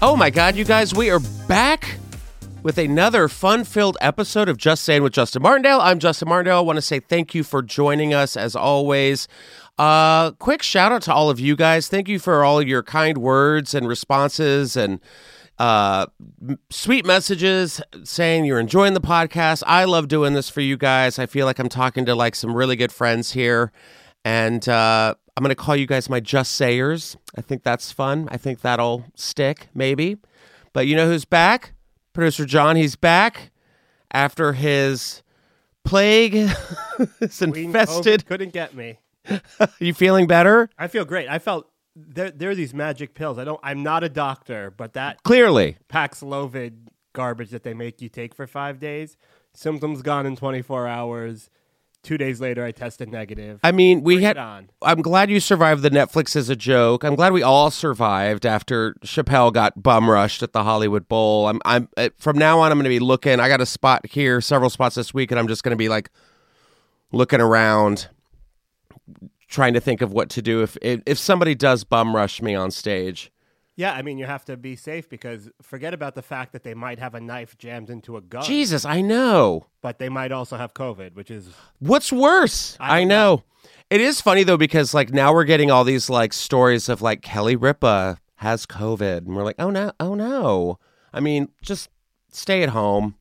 Oh my God, you guys, we are back with another fun filled episode of Just Saying with Justin Martindale. I'm Justin Martindale. I want to say thank you for joining us as always. Uh, quick shout out to all of you guys. Thank you for all your kind words and responses and uh, sweet messages saying you're enjoying the podcast. I love doing this for you guys. I feel like I'm talking to like some really good friends here. And uh, I'm going to call you guys my Just Sayers. I think that's fun. I think that'll stick, maybe. But you know who's back? Producer John. He's back after his plague is infested. COVID couldn't get me. you feeling better? I feel great. I felt there. There are these magic pills. I don't. I'm not a doctor, but that Clearly. Paxlovid garbage that they make you take for five days. Symptoms gone in 24 hours. Two days later, I tested negative. I mean, we Bring had. on. I'm glad you survived the Netflix as a joke. I'm glad we all survived after Chappelle got bum rushed at the Hollywood Bowl. I'm. I'm. uh, From now on, I'm going to be looking. I got a spot here, several spots this week, and I'm just going to be like looking around, trying to think of what to do if if, if somebody does bum rush me on stage. Yeah, I mean, you have to be safe because forget about the fact that they might have a knife jammed into a gun, Jesus, I know. but they might also have COVID, which is What's worse? I, I don't know. It is funny though because like now we're getting all these like stories of like Kelly Ripa has COVID, and we're like, oh no, oh no. I mean, just stay at home.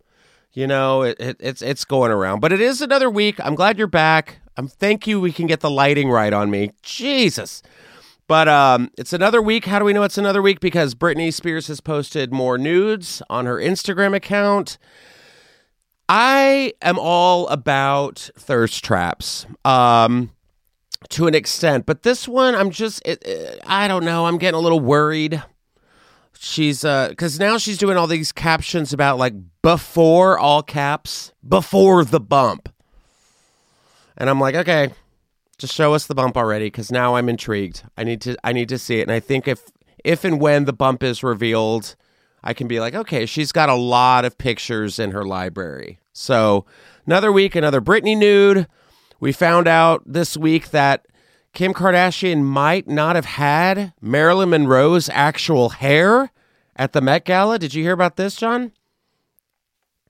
You know, it, it, it's it's going around, but it is another week. I'm glad you're back. I'm thank you. We can get the lighting right on me. Jesus. But um, it's another week. How do we know it's another week? Because Britney Spears has posted more nudes on her Instagram account. I am all about thirst traps. Um, to an extent, but this one, I'm just, it, it- I don't know. I'm getting a little worried. She's, uh, because now she's doing all these captions about like before all caps, before the bump. And I'm like, okay, just show us the bump already, because now I'm intrigued. I need to, I need to see it. And I think if, if and when the bump is revealed, I can be like, okay, she's got a lot of pictures in her library. So another week, another Britney nude. We found out this week that Kim Kardashian might not have had Marilyn Monroe's actual hair at the Met Gala. Did you hear about this, John?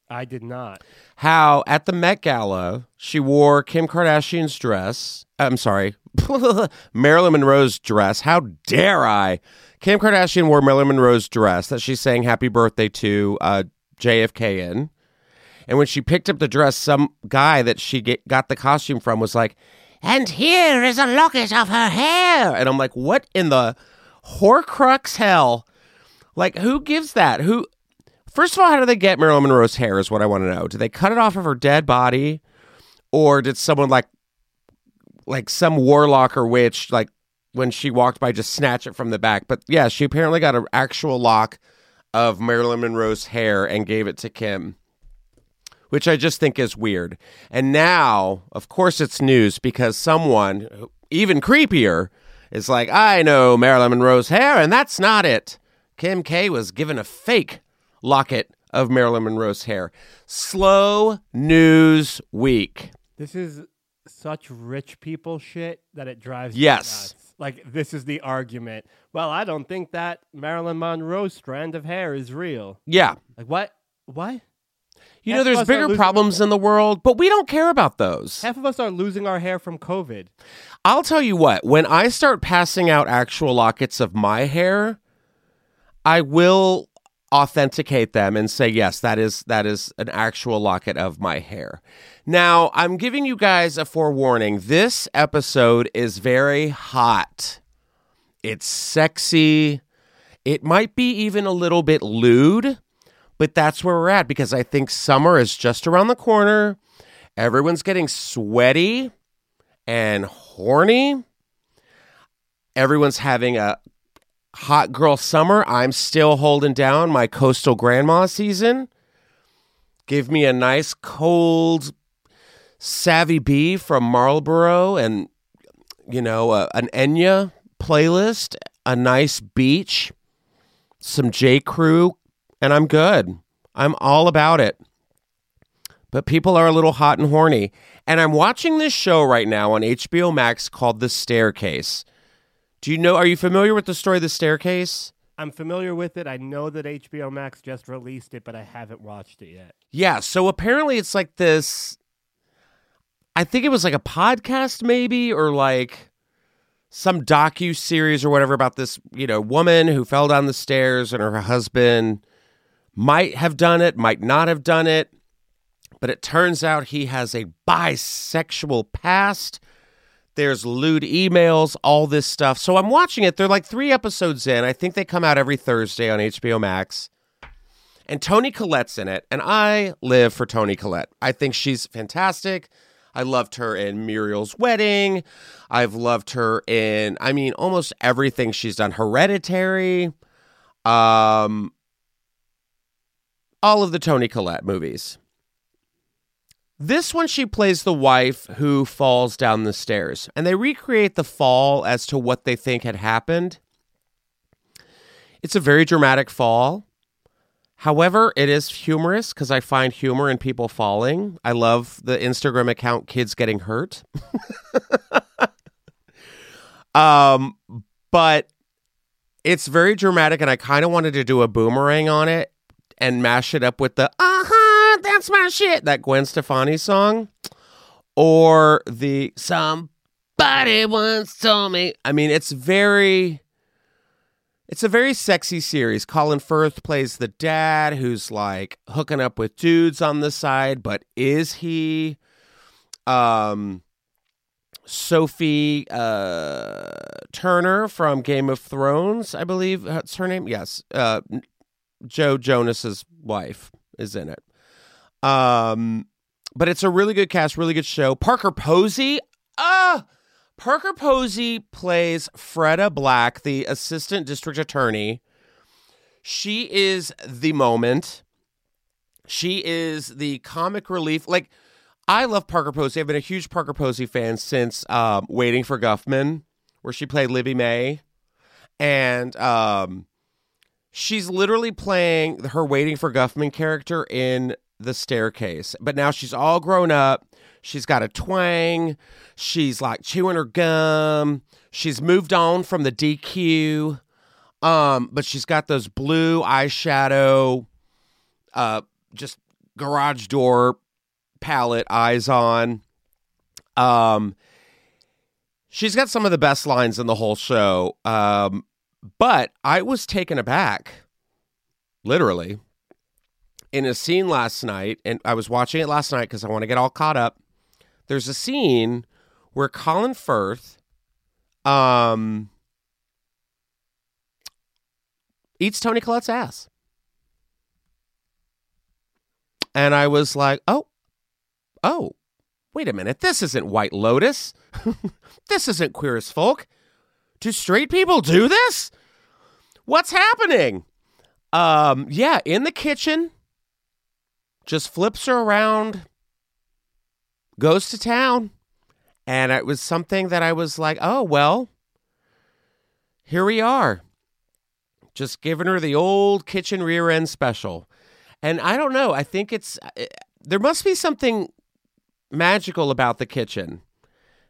I did not. How at the Met Gala, she wore Kim Kardashian's dress. I'm sorry, Marilyn Monroe's dress. How dare I? Kim Kardashian wore Marilyn Monroe's dress that she's saying happy birthday to uh, JFK in. And when she picked up the dress, some guy that she get, got the costume from was like, and here is a locket of her hair. And I'm like, what in the horcrux hell? Like, who gives that? Who? First of all, how do they get Marilyn Monroe's hair? Is what I want to know. Did they cut it off of her dead body, or did someone like, like some warlock or witch, like when she walked by, just snatch it from the back? But yeah, she apparently got an actual lock of Marilyn Monroe's hair and gave it to Kim which I just think is weird. And now, of course, it's news because someone, even creepier, is like, I know Marilyn Monroe's hair, and that's not it. Kim K was given a fake locket of Marilyn Monroe's hair. Slow news week. This is such rich people shit that it drives me Yes. nuts. Like this is the argument. Well, I don't think that Marilyn Monroe strand of hair is real. Yeah. Like what? What? You Half know, there's bigger problems in the world, but we don't care about those. Half of us are losing our hair from COVID. I'll tell you what, when I start passing out actual lockets of my hair, I will authenticate them and say yes, that is that is an actual locket of my hair. Now, I'm giving you guys a forewarning. This episode is very hot. It's sexy. It might be even a little bit lewd, but that's where we're at because I think summer is just around the corner. Everyone's getting sweaty and horny. Everyone's having a hot girl summer. I'm still holding down my coastal grandma season. Give me a nice cold Savvy B from Marlborough and, you know, a, an Enya playlist, a nice beach, some J. Crew, and I'm good. I'm all about it. But people are a little hot and horny. And I'm watching this show right now on HBO Max called The Staircase. Do you know, are you familiar with the story of The Staircase? I'm familiar with it. I know that HBO Max just released it, but I haven't watched it yet. Yeah, so apparently it's like this I think it was like a podcast maybe or like some docu series or whatever about this, you know, woman who fell down the stairs and her husband might have done it, might not have done it, but it turns out he has a bisexual past. There's lewd emails, all this stuff. So I'm watching it. They're like 3 episodes in. I think they come out every Thursday on HBO Max and Toni Collette's in it, and I live for Toni Collette. I think she's fantastic. I loved her in Muriel's Wedding. I've loved her in, I mean, almost everything she's done. Hereditary, um, all of the Toni Collette movies. This one, she plays the wife who falls down the stairs, and they recreate the fall as to what they think had happened. It's a very dramatic fall. However, it is humorous because I find humor in people falling. I love the Instagram account Kids Getting Hurt. um, but it's very dramatic, and I kind of wanted to do a boomerang on it and mash it up with the uh huh, that's my shit, that Gwen Stefani song, or the somebody once told me. I mean, it's very it's a very sexy series. Colin Firth plays the dad who's like hooking up with dudes on the side, but is he? Um, Sophie uh, Turner from Game of Thrones, I believe that's her name. Yes, uh, Joe Jonas's wife is in it. Um, but it's a really good cast, really good show. Parker Posey, ah. Parker Posey plays Freda Black, the assistant district attorney. She is the moment. She is the comic relief. Like, I love Parker Posey. I've been a huge Parker Posey fan since um, Waiting for Guffman, where she played Libby Mae. And um, she's literally playing her Waiting for Guffman character in The Staircase. But now she's all grown up. She's got a twang. She's like chewing her gum. She's moved on from the DQ. Um, but she's got those blue eyeshadow, uh, just garage door palette eyes on. Um, she's got some of the best lines in the whole show. Um, but I was taken aback, literally, in a scene last night, and I was watching it last night because I want to get all caught up there's a scene where Colin Firth um, eats Toni Collette's ass. And I was like, oh, oh, wait a minute. This isn't White Lotus. this isn't Queer as Folk. Do straight people do this? What's happening? Um, yeah, in the kitchen, just flips her around, goes to town. And it was something that I was like, oh, well, here we are. Just giving her the old kitchen rear end special. And I don't know. I think it's, uh, there must be something magical about the kitchen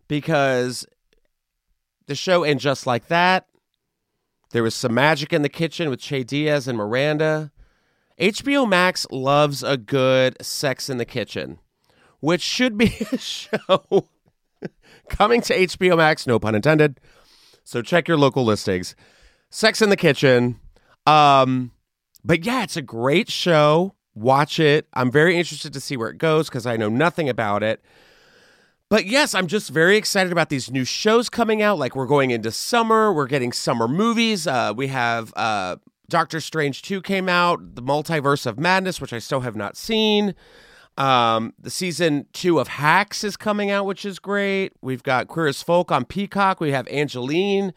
because the show, and just like that, there was some magic in the kitchen with Che Diaz and Miranda. HBO Max loves a good sex in the kitchen which should be a show coming to HBO Max, no pun intended. So check your local listings. Sex in the Kitchen. Um, but yeah, it's a great show. Watch it. I'm very interested to see where it goes because I know nothing about it. But yes, I'm just very excited about these new shows coming out. Like we're going into summer, we're getting summer movies. Uh, we have uh, Doctor Strange 2 came out, The Multiverse of Madness, which I still have not seen. Um, the season two of Hacks is coming out, which is great. We've got Queer as Folk on Peacock. We have Angelyne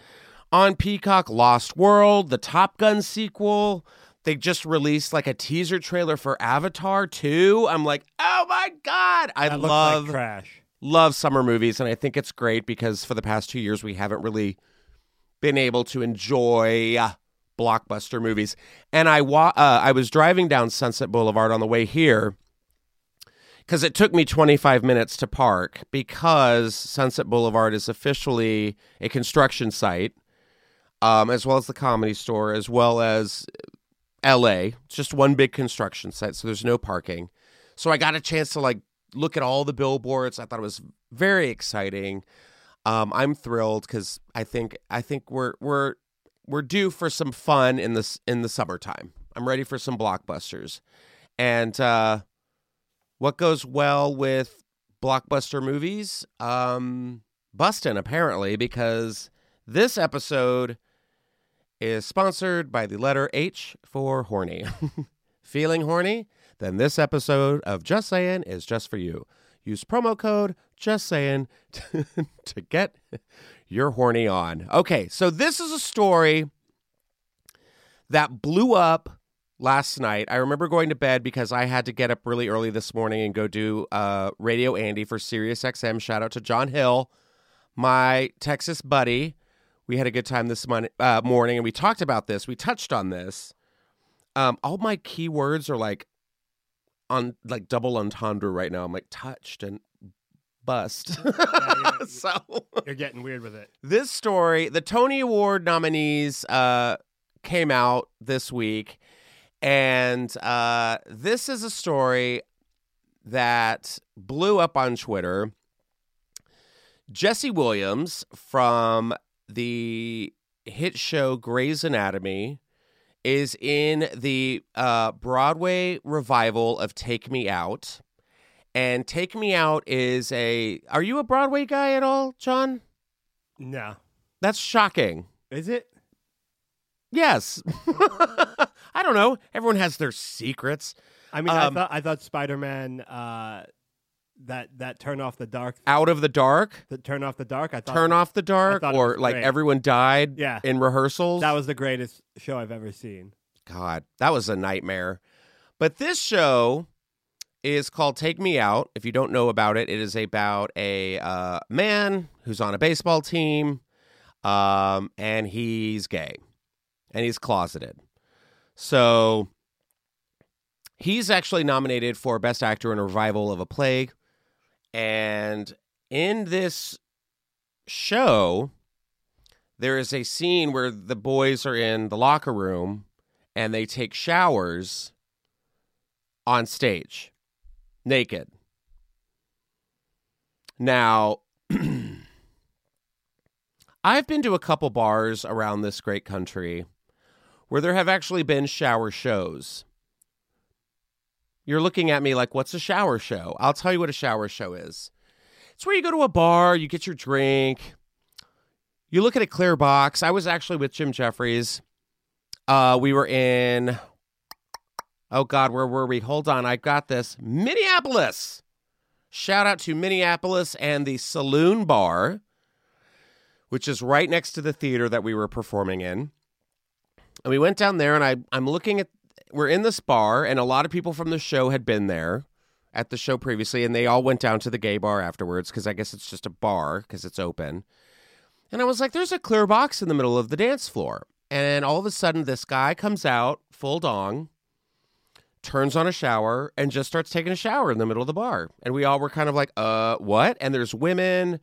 on Peacock. Lost World, the Top Gun sequel. They just released like a teaser trailer for Avatar 2. I'm like, oh my god, I That love like trash. love summer movies, and I think it's great because for the past two years we haven't really been able to enjoy uh, blockbuster movies. And I wa- uh, I was driving down Sunset Boulevard on the way here because it took me 25 minutes to park because Sunset Boulevard is officially a construction site. um, as well as the comedy store, as well as L.A. It's just one big construction site, so there's no parking. So I got a chance to like look at all the billboards. I thought it was very exciting. Um, I'm thrilled because I think I think we're we're we're due for some fun in this in the summertime. I'm ready for some blockbusters, and uh, what goes well with blockbuster movies? Um, bustin' apparently because this episode is sponsored by the letter H for horny. Feeling horny? Then this episode of Just Saying is just for you. Use promo code Just Saying to, to get your horny on. Okay, so this is a story that blew up last night. I remember going to bed because I had to get up really early this morning and go do uh, Radio Andy for Sirius XM. Shout out to John Hill, my Texas buddy we had a good time this mon- uh, morning and we talked about this. We touched on this. Um, all my keywords are like on like double entendre right now. I'm like touched and bust. Yeah, you're, so you're getting weird with it. this story, the Tony Award nominees uh, came out this week, and uh, this is a story that blew up on Twitter. Jesse Williams from the hit show Grey's Anatomy is in the uh, Broadway revival of Take Me Out. And Take Me Out is a. Are you a Broadway guy at all, John? No, That's shocking. is it? Yes. I don't know. Everyone has their secrets. I mean, Um, I thought I thought Spider Man uh, that that turn off the dark, Out of the dark, that turn off the dark. I thought turn off the dark, or like great. everyone died Yeah. in rehearsals. that was the greatest show I've ever seen. God, that was a nightmare. But this show is called Take Me Out. If you don't know about it, it is about a uh, man who's on a baseball team, um, and he's gay, and he's closeted. So he's actually nominated for Best Actor in a Revival of a Play, and in this show, there is a scene where the boys are in the locker room and they take showers on stage naked. Now, I've been to a couple bars around this great country where there have actually been shower shows. You're looking at me like, what's a shower show? I'll tell you what a shower show is. It's where you go to a bar, you get your drink, you look at a clear box. I was actually with Jim Jefferies. Uh, we were in, oh God, where were we? Hold on, I got this. Minneapolis. Shout out to Minneapolis and the Saloon Bar, which is right next to the theater that we were performing in. And we went down there, and I, I'm looking at, we're in this bar, and a lot of people from the show had been there at the show previously, and they all went down to the gay bar afterwards because I guess it's just a bar because it's open. And I was like, there's a clear box in the middle of the dance floor. And all of a sudden, this guy comes out, full dong, turns on a shower, and just starts taking a shower in the middle of the bar. And we all were kind of like, uh, what? And there's women,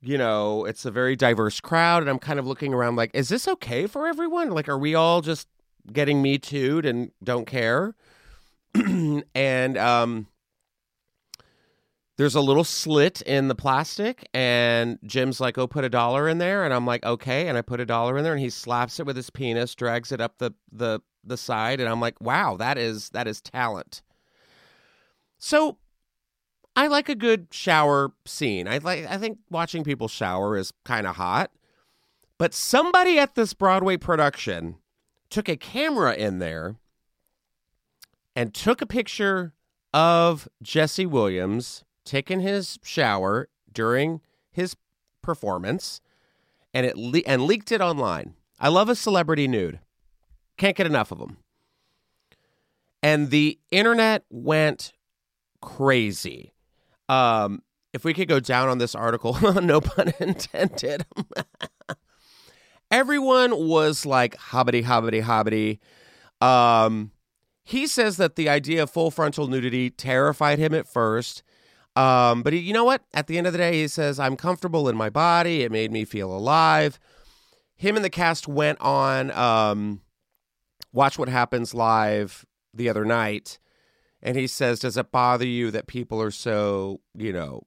you know, it's a very diverse crowd. And I'm kind of looking around like, is this okay for everyone? Like, are we all just getting me too'd and don't care? and, um, there's a little slit in the plastic and jim's like oh put a dollar in there and i'm like okay and i put a dollar in there and he slaps it with his penis drags it up the the the side and i'm like wow that is that is talent so i like a good shower scene i like i think watching people shower is kind of hot but somebody at this broadway production took a camera in there and took a picture of jesse williams taking his shower during his performance and it le- and leaked it online. I love a celebrity nude. Can't get enough of them. And the internet went crazy. Um, if we could go down on this article, no pun intended. Everyone was like hobbity, hobbity, hobbity. Um, he says that the idea of full frontal nudity terrified him at first. Um, but he, you know what? At the end of the day, he says, I'm comfortable in my body. It made me feel alive. him and the cast went on um, Watch What Happens live the other night, and he says, "Does it bother you that people are so you know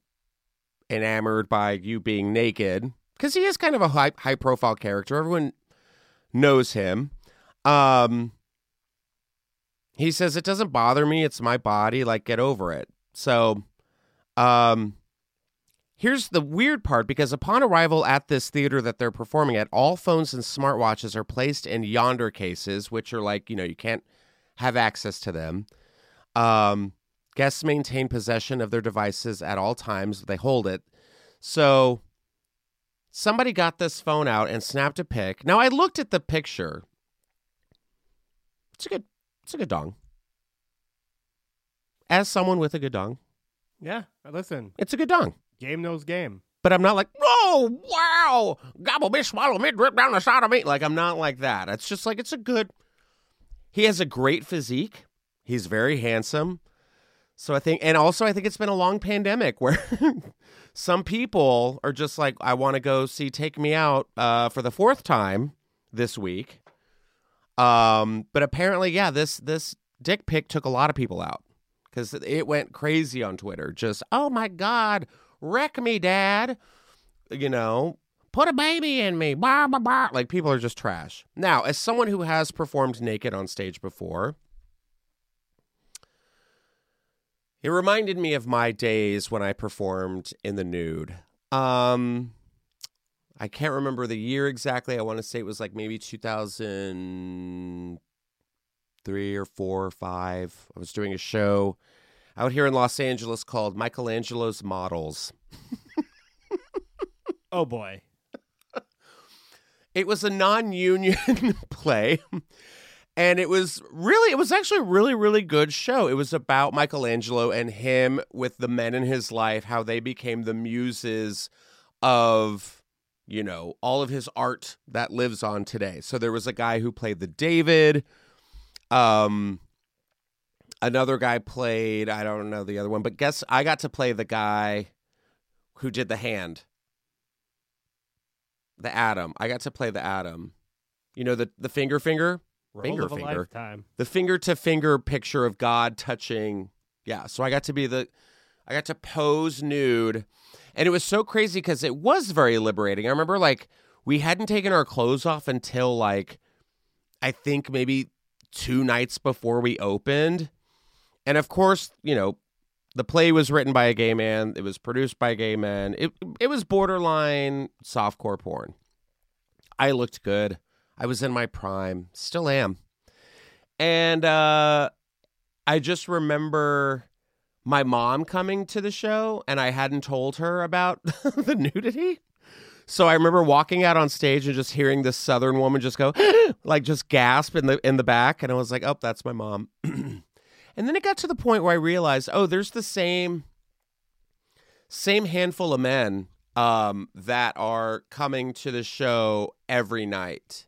enamored by you being naked?" Because he is kind of a high high profile character. Everyone knows him. Um, he says it doesn't bother me. It's my body. Like, get over it. So, um, here's the weird part because upon arrival at this theater that they're performing at, all phones and smartwatches are placed in Yondr cases, which are like, you know, you can't have access to them. Um, guests maintain possession of their devices at all times, they hold it. So, somebody got this phone out and snapped a pic. Now, I looked at the picture. It's a good, it's a good dong. As someone with a good dong, Yeah, listen, it's a good dong. Game knows game. But I'm not like, oh wow, gobble me, swallow me, drip down the side of me. Like I'm not like that. It's just like it's a good. He has a great physique. He's very handsome. So I think, and also I think it's been a long pandemic where some people are just like, I want to go see Take Me Out uh, for the fourth time this week. Um, but apparently, yeah, this this dick pic took a lot of people out because it went crazy on Twitter. Just, oh my god, wreck me, dad. You know, put a baby in me. Bah, bah, bah. Like people are just trash. Now, as someone who has performed naked on stage before, it reminded me of my days when I performed in the nude. Um, I can't remember the year exactly. I want to say it was like maybe 2003 or 4 or 5. I was doing a show out here in Los Angeles called Michelangelo's Models. Oh boy. It was a non-union play. And it was really, it was actually a really, really good show. It was about Michelangelo and him with the men in his life, how they became the muses of, you know, all of his art that lives on today. So there was a guy who played the David. Um, another guy played, I don't know the other one, but guess I got to play the guy who did the hand. The Adam. I got to play the Adam. You know, the, the finger finger? Role Finger of a finger. lifetime. the finger to finger picture of God touching. Yeah, so I got to be the, I got to pose nude, and it was so crazy because it was very liberating. I remember like we hadn't taken our clothes off until like, I think maybe two nights before we opened, and of course, you know, the play was written by a gay man. It was produced by gay men. It it was borderline softcore porn. I looked good. I was in my prime. Still am. And uh I just remember my mom coming to the show and I hadn't told her about the nudity. So I remember walking out on stage and just hearing this southern woman just go like just gasp in the in the back and I was like, "Oh, that's my mom." and then it got to the point where I realized, "Oh, there's the same same handful of men um that are coming to the show every night."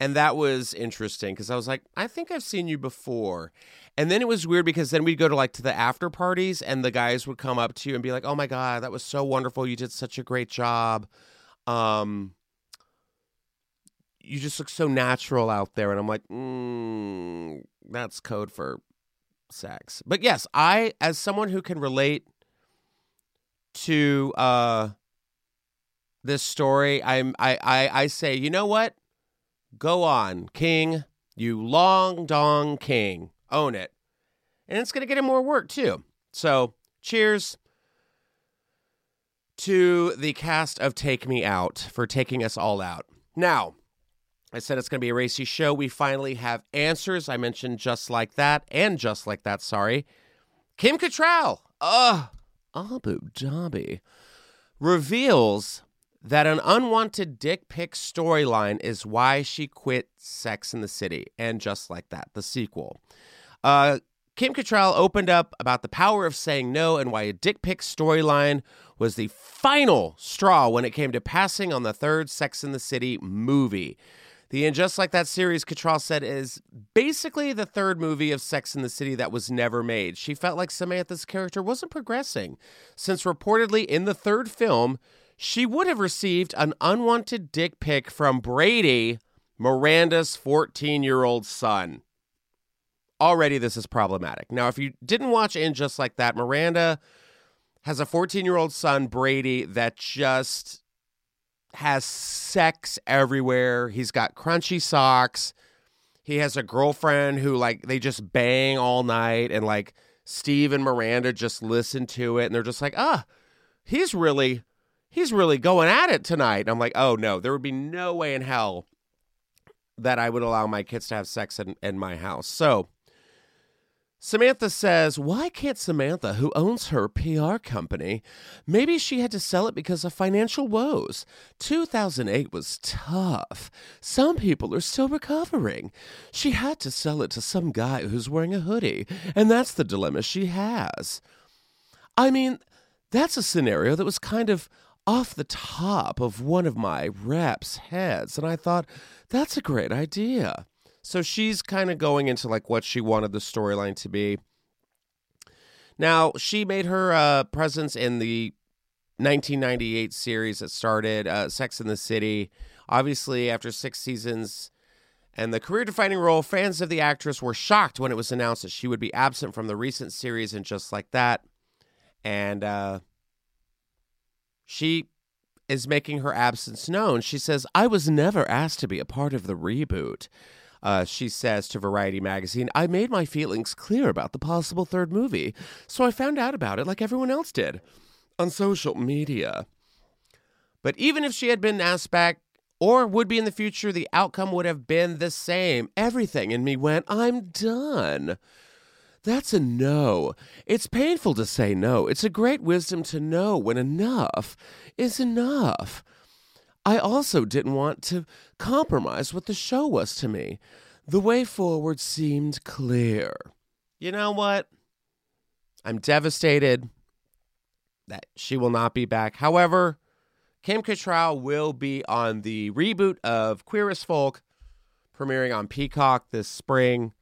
And that was interesting because I was like, I think I've seen you before. And then it was weird because then we'd go to like to the after parties and the guys would come up to you and be like, "Oh my god, that was so wonderful. You did such a great job. Um you just look so natural out there." And I'm like, mm, that's code for sex. But yes, I as someone who can relate to uh this story, I'm I I, I say, you know what? Go on, King. You long dong king. Own it. And it's going to get him more work, too. So, cheers to the cast of Take Me Out for taking us all out. Now, I said it's going to be a racy show. We finally have answers. I mentioned just like that and just like that, sorry. Kim Cattrall, Abu Dhabi, reveals that an unwanted dick pic storyline is why she quit Sex in the City, and just like that, the sequel. Uh, Kim Cattrall opened up about the power of saying no and why a dick pic storyline was the final straw when it came to passing on the third Sex in the City movie. The And Just Like That series, Cattrall said, is basically the third movie of Sex in the City that was never made. She felt like Samantha's character wasn't progressing, since reportedly in the third film, she would have received an unwanted dick pic from Brady, Miranda's 14 year old son. Already, this is problematic. Now, if you didn't watch In Just Like That, Miranda has a 14 year old son, Brady, that just has sex everywhere. He's got crunchy socks. He has a girlfriend who, like, they just bang all night, and, like, Steve and Miranda just listen to it, and they're just like, ah, he's really, he's really going at it tonight. And I'm like, oh no, there would be no way in hell that I would allow my kids to have sex in, in my house. So, Samantha says, Why can't Samantha, who owns her PR company, maybe she had to sell it because of financial woes? 2008 was tough. Some people are still recovering. She had to sell it to some guy who's wearing a hoodie, and that's the dilemma she has. I mean, that's a scenario that was kind of off the top of one of my reps' heads, and I thought, that's a great idea. So she's kind of going into like what she wanted the storyline to be. Now, she made her uh, presence in the 1998 series that started uh, Sex in the City. Obviously, after six seasons and the career defining role, fans of the actress were shocked when it was announced that she would be absent from the recent series and just like that. And uh, she is making her absence known. She says, I was never asked to be a part of the reboot. Uh, she says to Variety magazine, I made my feelings clear about the possible third movie, so I found out about it like everyone else did on social media. But even if she had been asked back or would be in the future, the outcome would have been the same. Everything in me went, I'm done. That's a no. It's painful to say no. It's a great wisdom to know when enough is enough. I also didn't want to compromise what the show was to me. The way forward seemed clear. You know what? I'm devastated that she will not be back. However, Kim Cattrall will be on the reboot of Queer as Folk, premiering on Peacock this spring.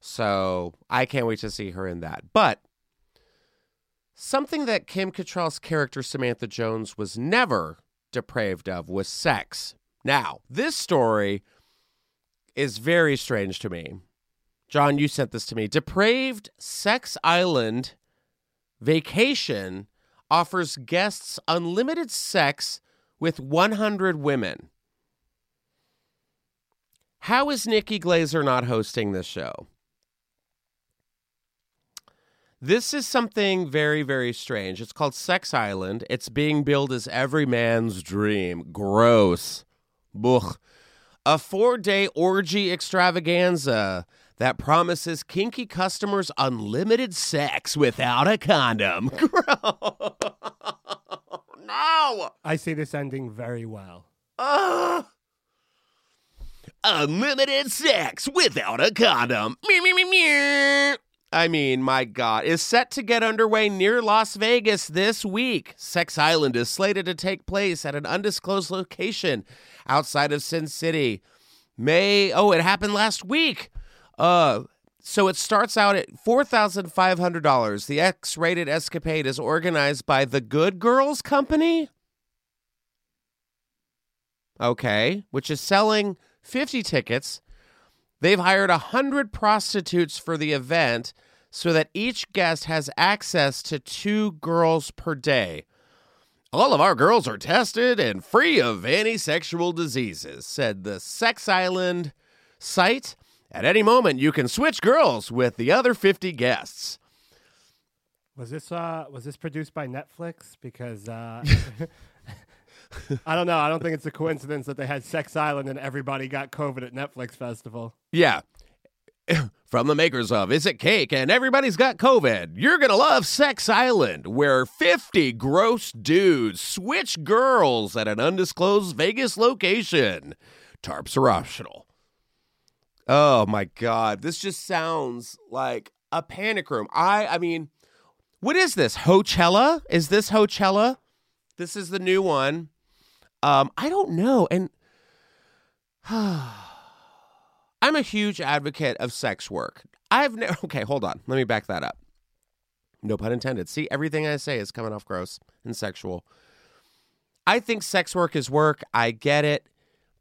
So I can't wait to see her in that. But something that Kim Cattrall's character Samantha Jones was never depraved of was sex. Now, this story is very strange to me. John, you sent this to me. Depraved Sex Island Vacation offers guests unlimited sex with 100 women. How is Nikki Glazer not hosting this show? This is something very, very strange. It's called Sex Island. It's being billed as every man's dream. Gross. Buch. A four day orgy extravaganza that promises kinky customers unlimited sex without a condom. no! I see this ending very well. Uh, unlimited sex without a condom. Meow, meow, meow. I mean, my God, is set to get underway near Las Vegas this week. Sex Island is slated to take place at an undisclosed location outside of Sin City. May, oh, it happened last week. Uh, so it starts out at $4,500. The X rated escapade is organized by the Good Girls Company. Okay, which is selling 50 tickets They've hired 100 prostitutes for the event so that each guest has access to two girls per day. All of our girls are tested and free of any sexual diseases, said the Sex Island site. At any moment, you can switch girls with the other 50 guests. Was this uh was this produced by Netflix? Because uh I don't know. I don't think it's a coincidence that they had Sex Island and everybody got COVID at Netflix Festival. Yeah. From the makers of Is It Cake and Everybody's Got COVID, you're going to love Sex Island, where 50 gross dudes switch girls at an undisclosed Vegas location. Tarps are optional. Oh my God. This just sounds like a panic room. I, I mean, what is this? Hochella? Is this Hochella? This is the new one. Um, I don't know. And I'm a huge advocate of sex work. I've never, okay, hold on. Let me back that up. No pun intended. See, everything I say is coming off gross and sexual. I think sex work is work. I get it.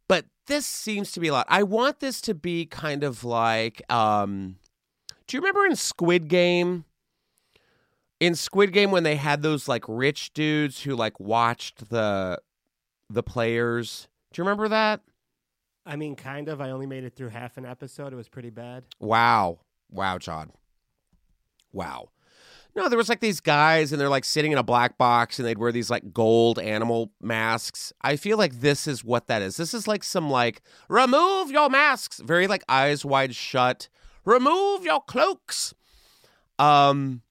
But this seems to be a lot. I want this to be kind of like um do you remember in Squid Game? In Squid Game when they had those like rich dudes who like watched the the players. Do you remember that? I mean, kind of. I only made it through half an episode. It was pretty bad. Wow. Wow, John. Wow. No, there was like these guys and they're like sitting in a black box and they'd wear these like gold animal masks. I feel like this is what that is. This is like some like remove your masks, very like eyes wide shut. Remove your cloaks. Um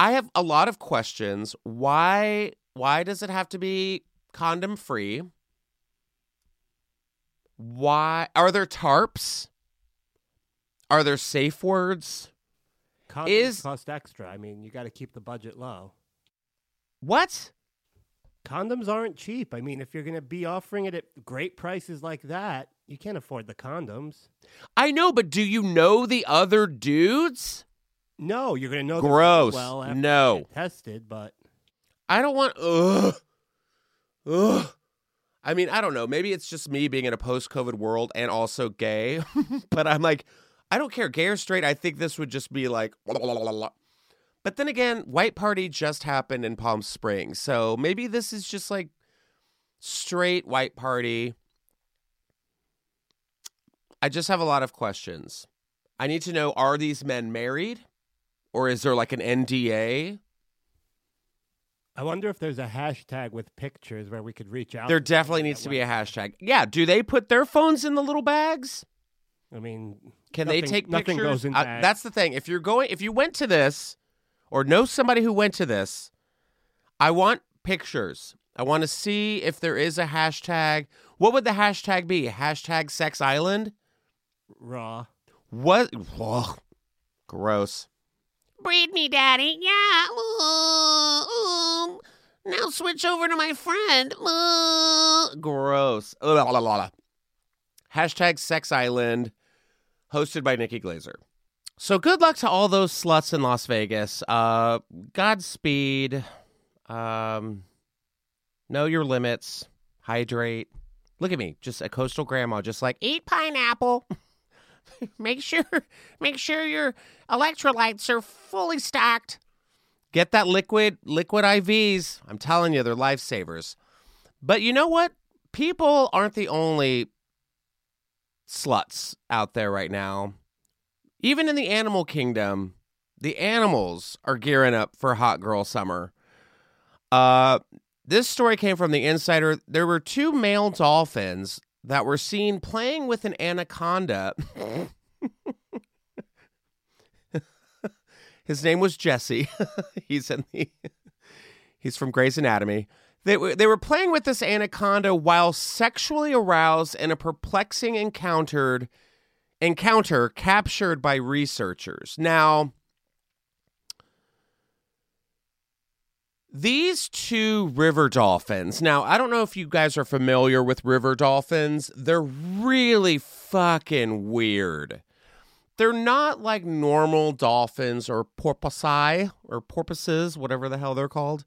I have a lot of questions. Why why does it have to be condom free? Why are there tarps? Are there safe words? Condoms Is- cost extra. I mean, you got to keep the budget low. What? Condoms aren't cheap. I mean, if you're going to be offering it at great prices like that, you can't afford the condoms. I know, but do you know the other dudes? No, you're going to know them Gross. well No. tested, but I don't want. Ugh. Ugh. I mean, I don't know. Maybe it's just me being in a post COVID world and also gay, but I'm like, I don't care. Gay or straight, I think this would just be like. But then again, White Party just happened in Palm Springs. So maybe this is just like straight White Party. I just have a lot of questions. I need to know are these men married? Or is there like an NDA? I wonder if there's a hashtag with pictures where we could reach out. There definitely needs to be a hashtag. Yeah, do they put their phones in the little bags? I mean, Can they nothing- take nothing pictures? goes in Uh, that's the thing. If you're going, if you went to this, or know somebody who went to this, I want pictures. I want to see if there is a hashtag. What would the hashtag be? Hashtag Sex Island. raw. What? Ugh. Gross. Breed me, Daddy. Yeah. Ooh, ooh. Now switch over to my friend. Ooh. Gross. La, la, la. Hashtag Sex Island, hosted by Nikki Glazer. So good luck to all those sluts in Las Vegas. Uh, Godspeed. Um, know your limits. Hydrate. Look at me, just a coastal grandma, just like Eat pineapple. make sure, make sure your electrolytes are fully stocked. get that liquid, liquid IVs. I'm telling you, they're lifesavers. But you know what? People aren't the only sluts out there right now. Even in the animal kingdom, the animals are gearing up for hot girl summer. Uh, this story came from the Insider. There were two male dolphins that were seen playing with an anaconda. His name was Jesse. he's in the he's from Grey's Anatomy. They they were playing with this anaconda while sexually aroused in a perplexing encountered encounter captured by researchers. Now, these two river dolphins. Now, I don't know if you guys are familiar with river dolphins. They're really fucking weird. They're not like normal dolphins or porpoise or porpoises, whatever the hell they're called.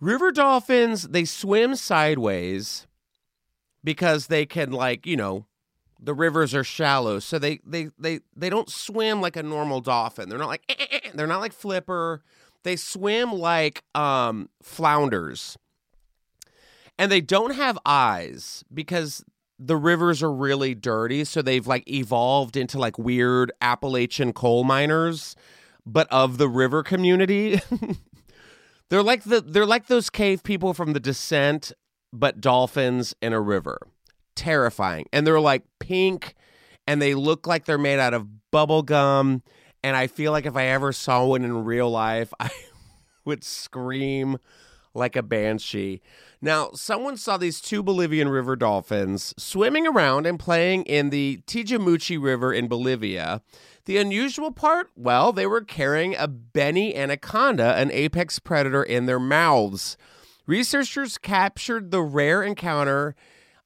River dolphins, they swim sideways because they can like, you know, the rivers are shallow, so they they they they don't swim like a normal dolphin. They're not like eh, eh, eh. they're not like flipper. They swim like um flounders. And they don't have eyes because the rivers are really dirty, so they've like evolved into like weird Appalachian coal miners, but of the river community. they're like the they're like those cave people from the descent, but dolphins in a river. Terrifying. And they're like pink and they look like they're made out of bubble gum. And I feel like if I ever saw one in real life, I would scream like a banshee. Now, someone saw these two Bolivian river dolphins swimming around and playing in the Tijamuchi River in Bolivia. The unusual part, well, they were carrying a Beni anaconda, an apex predator, in their mouths. Researchers captured the rare encounter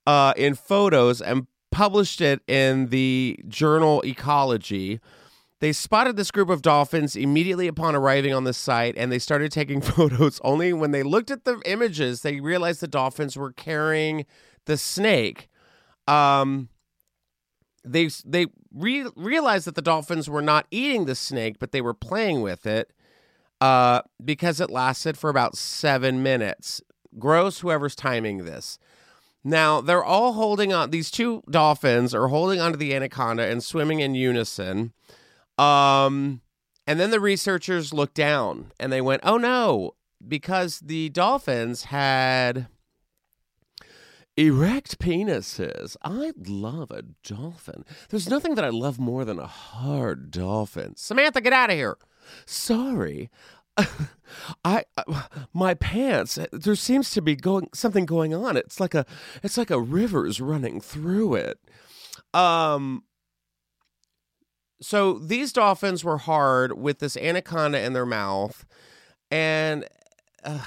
uh, in photos and published it in the journal Ecology. They spotted this group of dolphins immediately upon arriving on the site and they started taking photos. Only when they looked at the images, they realized the dolphins were carrying the snake. Um, they they re- realized that the dolphins were not eating the snake, but they were playing with it uh, because it lasted for about seven minutes. Gross, whoever's timing this. Now they're all holding on. These two dolphins are holding onto the anaconda and swimming in unison. Um, and then the researchers looked down and they went, "Oh no!" Because the dolphins had erect penises. I love a dolphin. There's nothing that I love more than a hard dolphin. Samantha, get out of here. Sorry. I uh, my pants there seems to be going something going on it's like a it's like a river's running through it um so these dolphins were hard with this anaconda in their mouth and uh,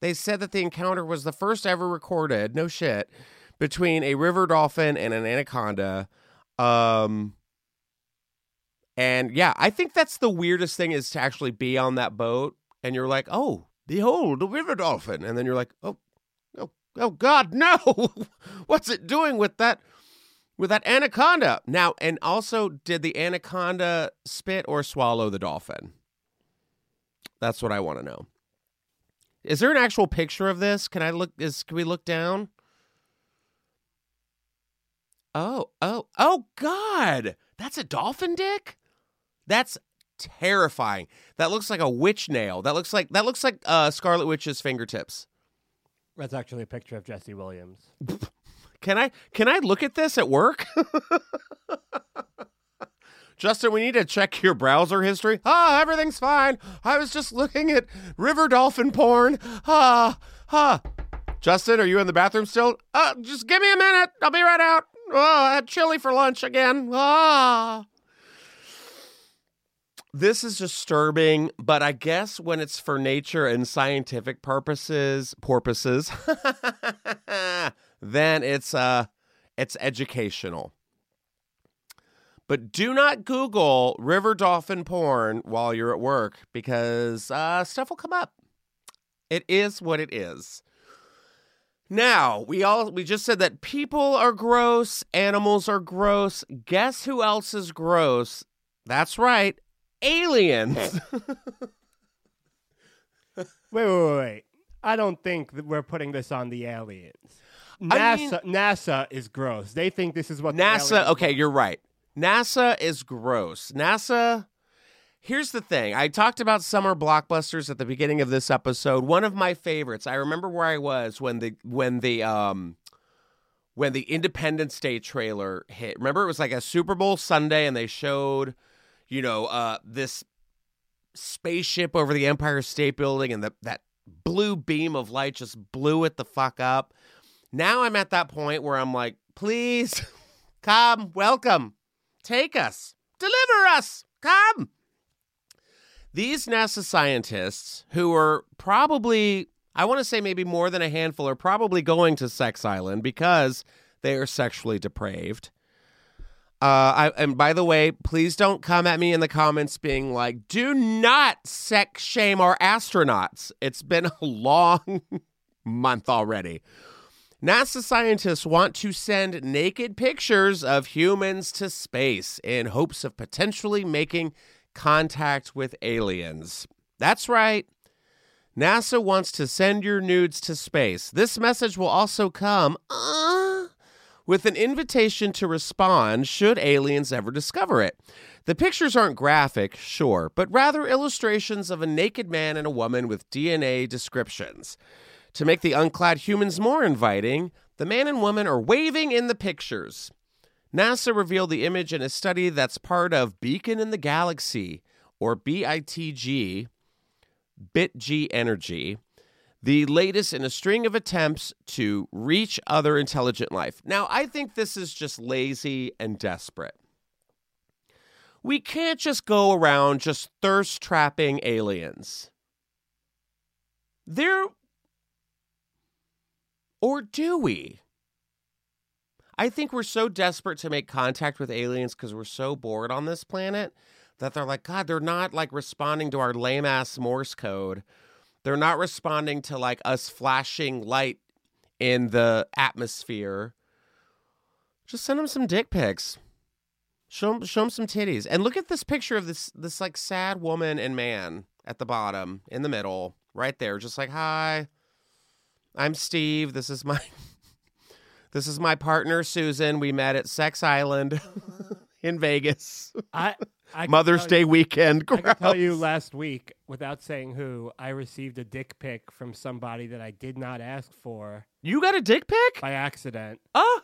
they said that the encounter was the first ever recorded no shit between a river dolphin and an anaconda um and yeah, I think that's the weirdest thing is to actually be on that boat and you're like, oh, behold, a river dolphin. And then you're like, oh, oh, oh God, no. What's it doing with that with that anaconda? Now, and also, did the anaconda spit or swallow the dolphin? That's what I want to know. Is there an actual picture of this? Can I look is can we look down? Oh, oh, oh God. That's a dolphin dick? That's terrifying. That looks like a witch nail. That looks like that looks like uh, Scarlet Witch's fingertips. That's actually a picture of Jesse Williams. Can I can I look at this at work? Justin, we need to check your browser history. Ah, everything's fine. I was just looking at river dolphin porn. Ah, ah. Justin, are you in the bathroom still? Uh, just give me a minute. I'll be right out. Oh, I had chili for lunch again. Ah. This is disturbing, but I guess when it's for nature and scientific purposes, purposes, then it's uh it's educational. But do not Google river dolphin porn while you're at work because uh, stuff will come up. It is what it is. Now, we all we just said that people are gross, animals are gross. Guess who else is gross? That's right, aliens. Wait, wait, wait. I don't think that we're putting this on the aliens. I NASA, mean- NASA is gross. They think this is what NASA, okay, you're right. NASA is gross. NASA Here's the thing. I talked about summer blockbusters at the beginning of this episode. One of my favorites. I remember where I was when the when the um when the Independence Day trailer hit. Remember it was like a Super Bowl Sunday and they showed, you know, uh this spaceship over the Empire State Building and the, that blue beam of light just blew it the fuck up. Now I'm at that point where I'm like, please come, welcome, take us, deliver us, come. These NASA scientists, who are probably, I want to say maybe more than a handful, are probably going to Sex Island because they are sexually depraved. Uh, I, and by the way, please don't come at me in the comments being like, do not sex shame our astronauts. It's been a long month already. NASA scientists want to send naked pictures of humans to space in hopes of potentially making contact with aliens. That's right. NASA wants to send your nudes to space. This message will also come uh, with an invitation to respond should aliens ever discover it. The pictures aren't graphic, sure, but rather illustrations of a naked man and a woman with DNA descriptions. To make the unclad humans more inviting, the man and woman are waving in the pictures. NASA revealed the image in a study that's part of Beacon in the Galaxy, or BITG, BitG Energy, the latest in a string of attempts to reach other intelligent life. Now, I think this is just lazy and desperate. We can't just go around just thirst trapping aliens. They're. Or do we? I think we're so desperate to make contact with aliens because we're so bored on this planet that they're like, God, they're not like responding to our lame ass Morse code. They're not responding to like us flashing light in the atmosphere. Just send them some dick pics. Show them, show them some titties. And look at this picture of this this like sad woman and man at the bottom, in the middle, right there. Just like, hi, I'm Steve. This is my this is my partner Susan. We met at Sex Island in Vegas. I, I Mother's Day you- weekend. I can tell you last week, without saying who, I received a dick pic from somebody that I did not ask for You got a dick pic? by accident. Oh,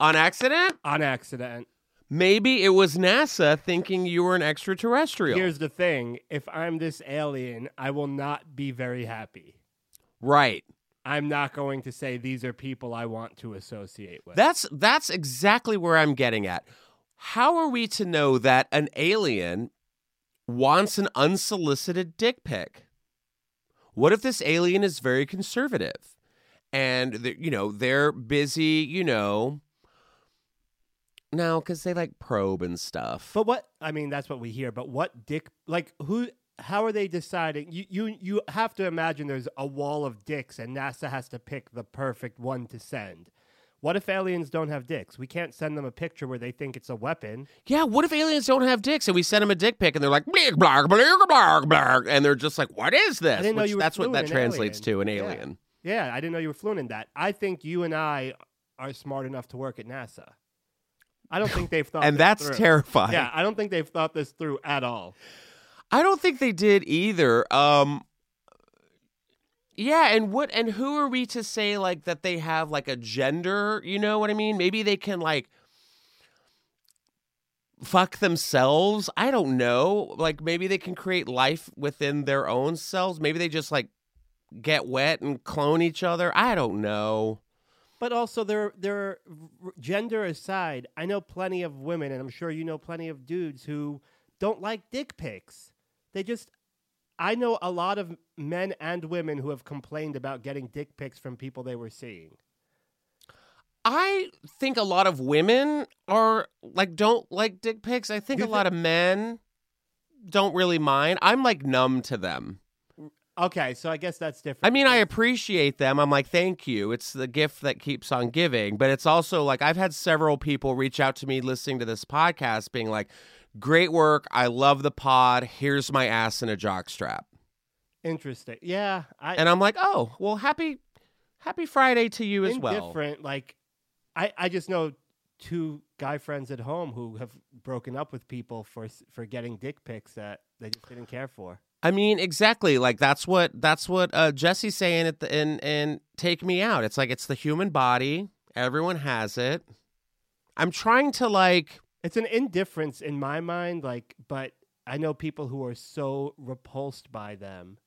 on accident? On accident. Maybe it was NASA thinking you were an extraterrestrial. Here's the thing if I'm this alien, I will not be very happy. right. I'm not going to say these are people I want to associate with. That's that's exactly where I'm getting at. How are we to know that an alien wants an unsolicited dick pic? What if this alien is very conservative and you know they're busy, you know, now because they like probe and stuff. But what I mean, that's what we hear. But what dick? Like who? How are they deciding? You you you have to imagine there's a wall of dicks, and NASA has to pick the perfect one to send. What if aliens don't have dicks? We can't send them a picture where they think it's a weapon. Yeah, what if aliens don't have dicks and we send them a dick pic and they're like blah blah blah blah blah and they're just like, what is this? I didn't know Which you were that's what that translates alien. to an Yeah. alien. Yeah, I didn't know you were fluent in that. I think you and I are smart enough to work at NASA. I don't think they've thought, And that's through. terrifying. Yeah, I don't think they've thought this through at all. I don't think they did either. Um Yeah, and what and who are we to say like that they have like a gender, you know what I mean? Maybe they can like fuck themselves. I don't know. Like maybe they can create life within their own selves. Maybe they just like get wet and clone each other. I don't know. But also, their their gender aside, I know plenty of women, and I'm sure you know plenty of dudes who don't like dick pics. They just, I know a lot of men and women who have complained about getting dick pics from people they were seeing. I think a lot of women are like don't like dick pics. I think You a lot of men don't really mind. I'm like numb to them. Okay, so I guess that's different. I mean, I appreciate them. I'm like, thank you. It's the gift that keeps on giving. But it's also like I've had several people reach out to me listening to this podcast being like, great work. I love the pod. Here's my ass in a jock strap. interesting. Yeah, I And I'm like, oh, well, happy happy Friday to you as well. Different. Like, I I just know two guy friends at home who have broken up with people for for getting dick pics that they just didn't care for. I mean, exactly. Like that's what that's what uh, Jesse's saying at the in in Take Me Out. It's like it's the human body. Everyone has it. I'm trying to like It's an indifference in my mind, like, but I know people who are so repulsed by them.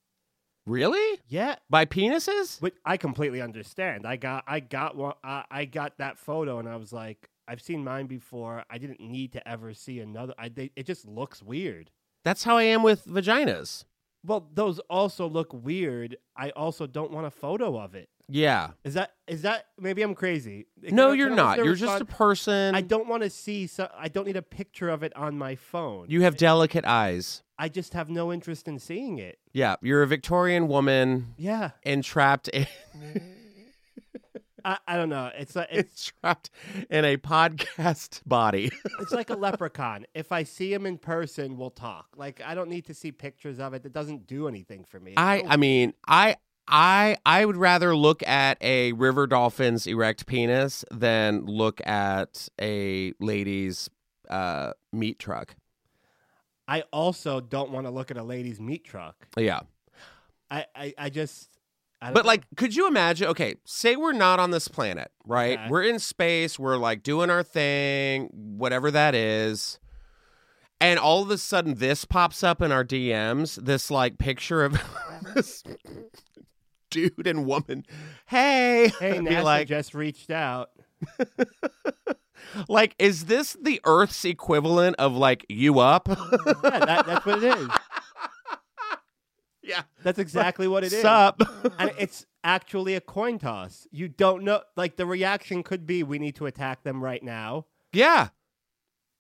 really Yeah, by penises. but I completely understand. I got, I got one, I, I got that photo, and I was like, I've seen mine before. I didn't need to ever see another. I, they, it just looks weird. That's how I am with vaginas. Well, those also look weird. I also don't want a photo of it. Yeah. Is that is that maybe I'm crazy? Can No, I- you're not. You're just a person. I don't want to see. So, I don't need a picture of it on my phone. you have delicate eyes. I just have no interest in seeing it. Yeah, you're a Victorian woman Yeah, entrapped in, I, I don't know. It's a, it's entrapped in a podcast body. it's like a leprechaun. If I see him in person, we'll talk. Like I don't need to see pictures of it. It doesn't do anything for me. I oh. I mean, I I I would rather look at a river dolphin's erect penis than look at a lady's uh meat truck. I also don't want to look at a lady's meat truck. Yeah. I I, I just. I But like could you imagine okay, say we're not on this planet, right? Okay. We're in space, we're like doing our thing, whatever that is. And all of a sudden this pops up in our DMs, this like picture of this dude and woman. Hey, hey, NASA like, just reached out. Like, is this the Earth's equivalent of like you up? Yeah, that, that's what it is. Yeah. That's exactly what it is. Sup? and it's actually a coin toss. You don't know. Like the reaction could be, we need to attack them right now yeah.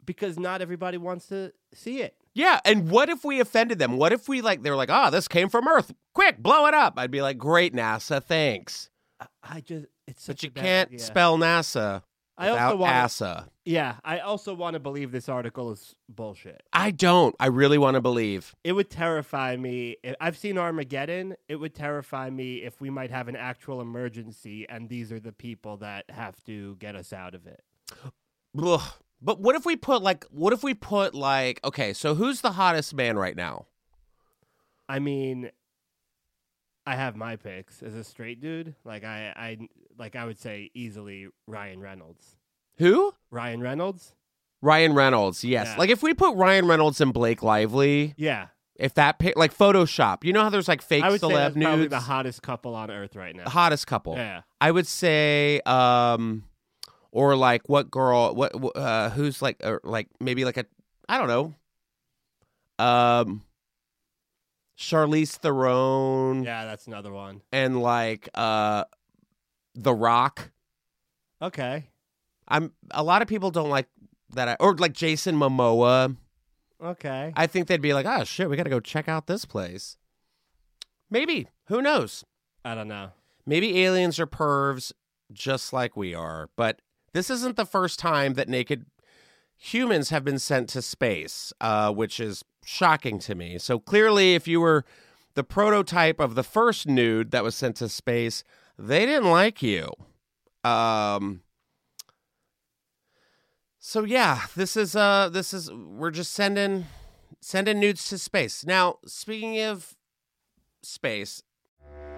because not everybody wants to see it. Yeah. And what if we offended them? What if we like, they're like, oh, this came from Earth. Quick, blow it up. I'd be like, great, NASA. Thanks. I, I just, it's such But you bad can't idea. spell NASA I without wanna- ASA. Yeah, I also want to believe this article is bullshit. I don't. I really want to believe. It would terrify me. I've seen Armageddon. It would terrify me if we might have an actual emergency and these are the people that have to get us out of it. Ugh. But what if we put like, what if we put like, okay, so who's the hottest man right now? I mean, I have my picks as a straight dude. Like I, I like I would say easily Ryan Reynolds. Who? Ryan Reynolds. Ryan Reynolds, yes. Yeah. Like if we put Ryan Reynolds and Blake Lively, Yeah, if that pic, like Photoshop, you know how there's like fake I would say celeb that's probably the hottest couple on earth right now. the hottest couple. Yeah, I would say, um, or like what girl? What uh, who's like, or like maybe like a, I don't know, um, Charlize Theron yeah, that's another one. and like uh, The Rock. Okay, I'm a lot of people don't like that, I, or like Jason Momoa. okay. I think they'd be like, oh shit, we got to go check out this place. Maybe. Who knows? I don't know. Maybe aliens are pervs just like we are. But this isn't the first time that naked humans have been sent to space, uh, which is shocking to me. So clearly, if you were the prototype of the first nude that was sent to space, they didn't like you. Um, so yeah, this is uh this is we're just sending sending nudes to space. Now, speaking of space,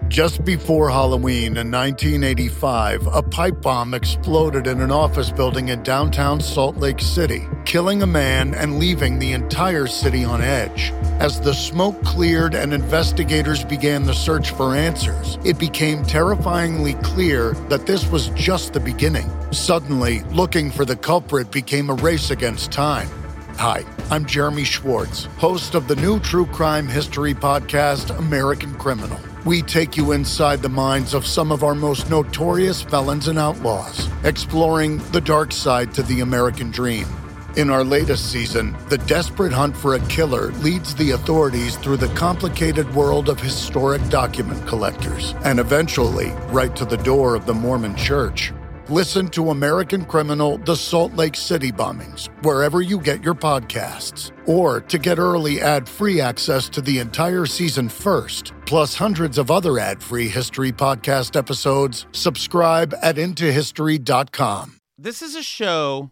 Just before Halloween in 1985, a pipe bomb exploded in an office building in downtown Salt Lake City, killing a man and leaving the entire city on edge. As the smoke cleared and investigators began the search for answers, it became terrifyingly clear that this was just the beginning. Suddenly, looking for the culprit became a race against time. Hi, I'm Jeremy Schwartz, host of the new true crime history podcast, American Criminal. We take you inside the minds of some of our most notorious felons and outlaws, exploring the dark side to the American dream. In our latest season, the desperate hunt for a killer leads the authorities through the complicated world of historic document collectors and eventually right to the door of the Mormon Church. Listen to American Criminal The Salt Lake City Bombings wherever you get your podcasts. Or to get early ad free access to the entire season first, plus hundreds of other ad free history podcast episodes, subscribe at IntoHistory.com. this is a show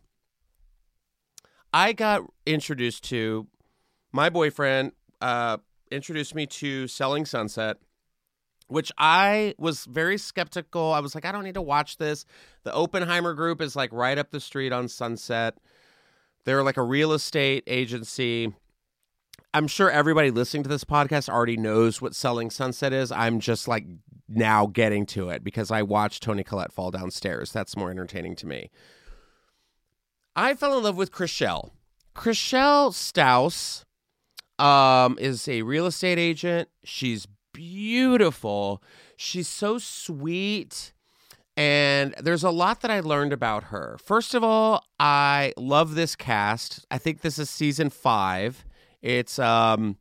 I got introduced to. My boyfriend uh, introduced me to Selling Sunset, which I was very skeptical. I was like, I don't need to watch this. The Oppenheimer Group is like right up the street on Sunset. They're like a real estate agency. I'm sure everybody listening to this podcast already knows what Selling Sunset is. I'm just like now getting to it because I watched Toni Collette fall downstairs. That's more entertaining to me. I fell in love with Chrishell. Chrishell Stause um, is a real estate agent. She's beautiful. She's so sweet. And there's a lot that I learned about her. First of all, I love this cast. I think this is season five. It's um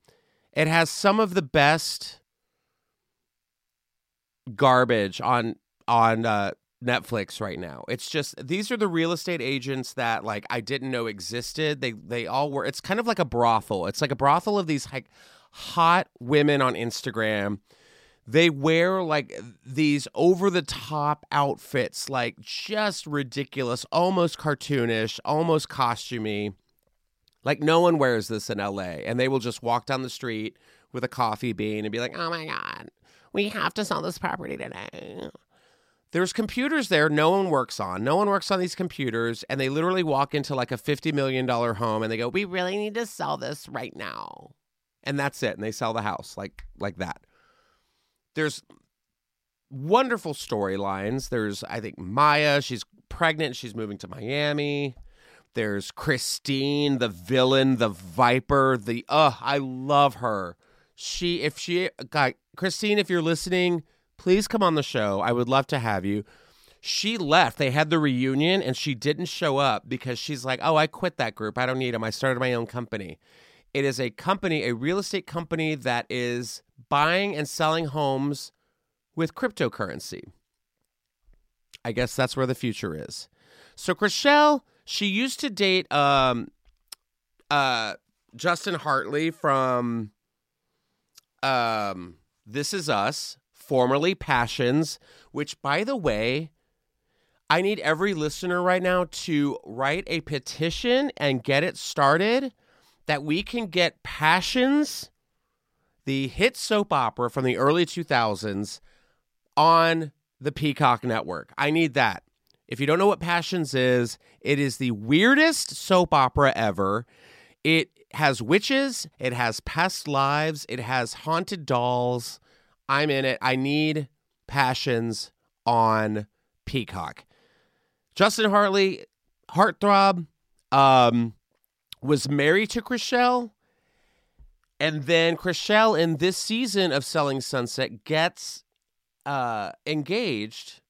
it has some of the best garbage on on uh Netflix right now. It's just these are the real estate agents that like I didn't know existed. They they all were. It's kind of like a brothel. It's like a brothel of these like hot women on Instagram. They wear like these over the top outfits, like just ridiculous, almost cartoonish, almost costumey. Like no one wears this in LA, and they will just walk down the street with a coffee bean and be like, "Oh my god, we have to sell this property today." There's computers there no one works on. No one works on these computers, and they literally walk into like a $50 million home and they go, We really need to sell this right now. And that's it. And they sell the house like like that. There's wonderful storylines. There's, I think, Maya, she's pregnant, she's moving to Miami. There's Christine, the villain, the viper, the uh, I love her. She, if she, God, Christine, if you're listening, please come on the show. I would love to have you. She left. They had the reunion and she didn't show up because she's like, oh, I quit that group. I don't need them. I started my own company. It is a company, a real estate company that is buying and selling homes with cryptocurrency. I guess that's where the future is. So Chrishell, she used to date um uh Justin Hartley from um This Is Us, formerly Passions, which by the way, I need every listener right now to write a petition and get it started that we can get Passions, the hit soap opera from the early 2000s, on the Peacock Network. I need that. If you don't know what Passions is, it is the weirdest soap opera ever. It has witches, it has past lives, it has haunted dolls. I'm in it. I need Passions on Peacock. Justin Hartley, heartthrob, um, was married to Chrishell. And then Chrishell in this season of Selling Sunset gets uh, engaged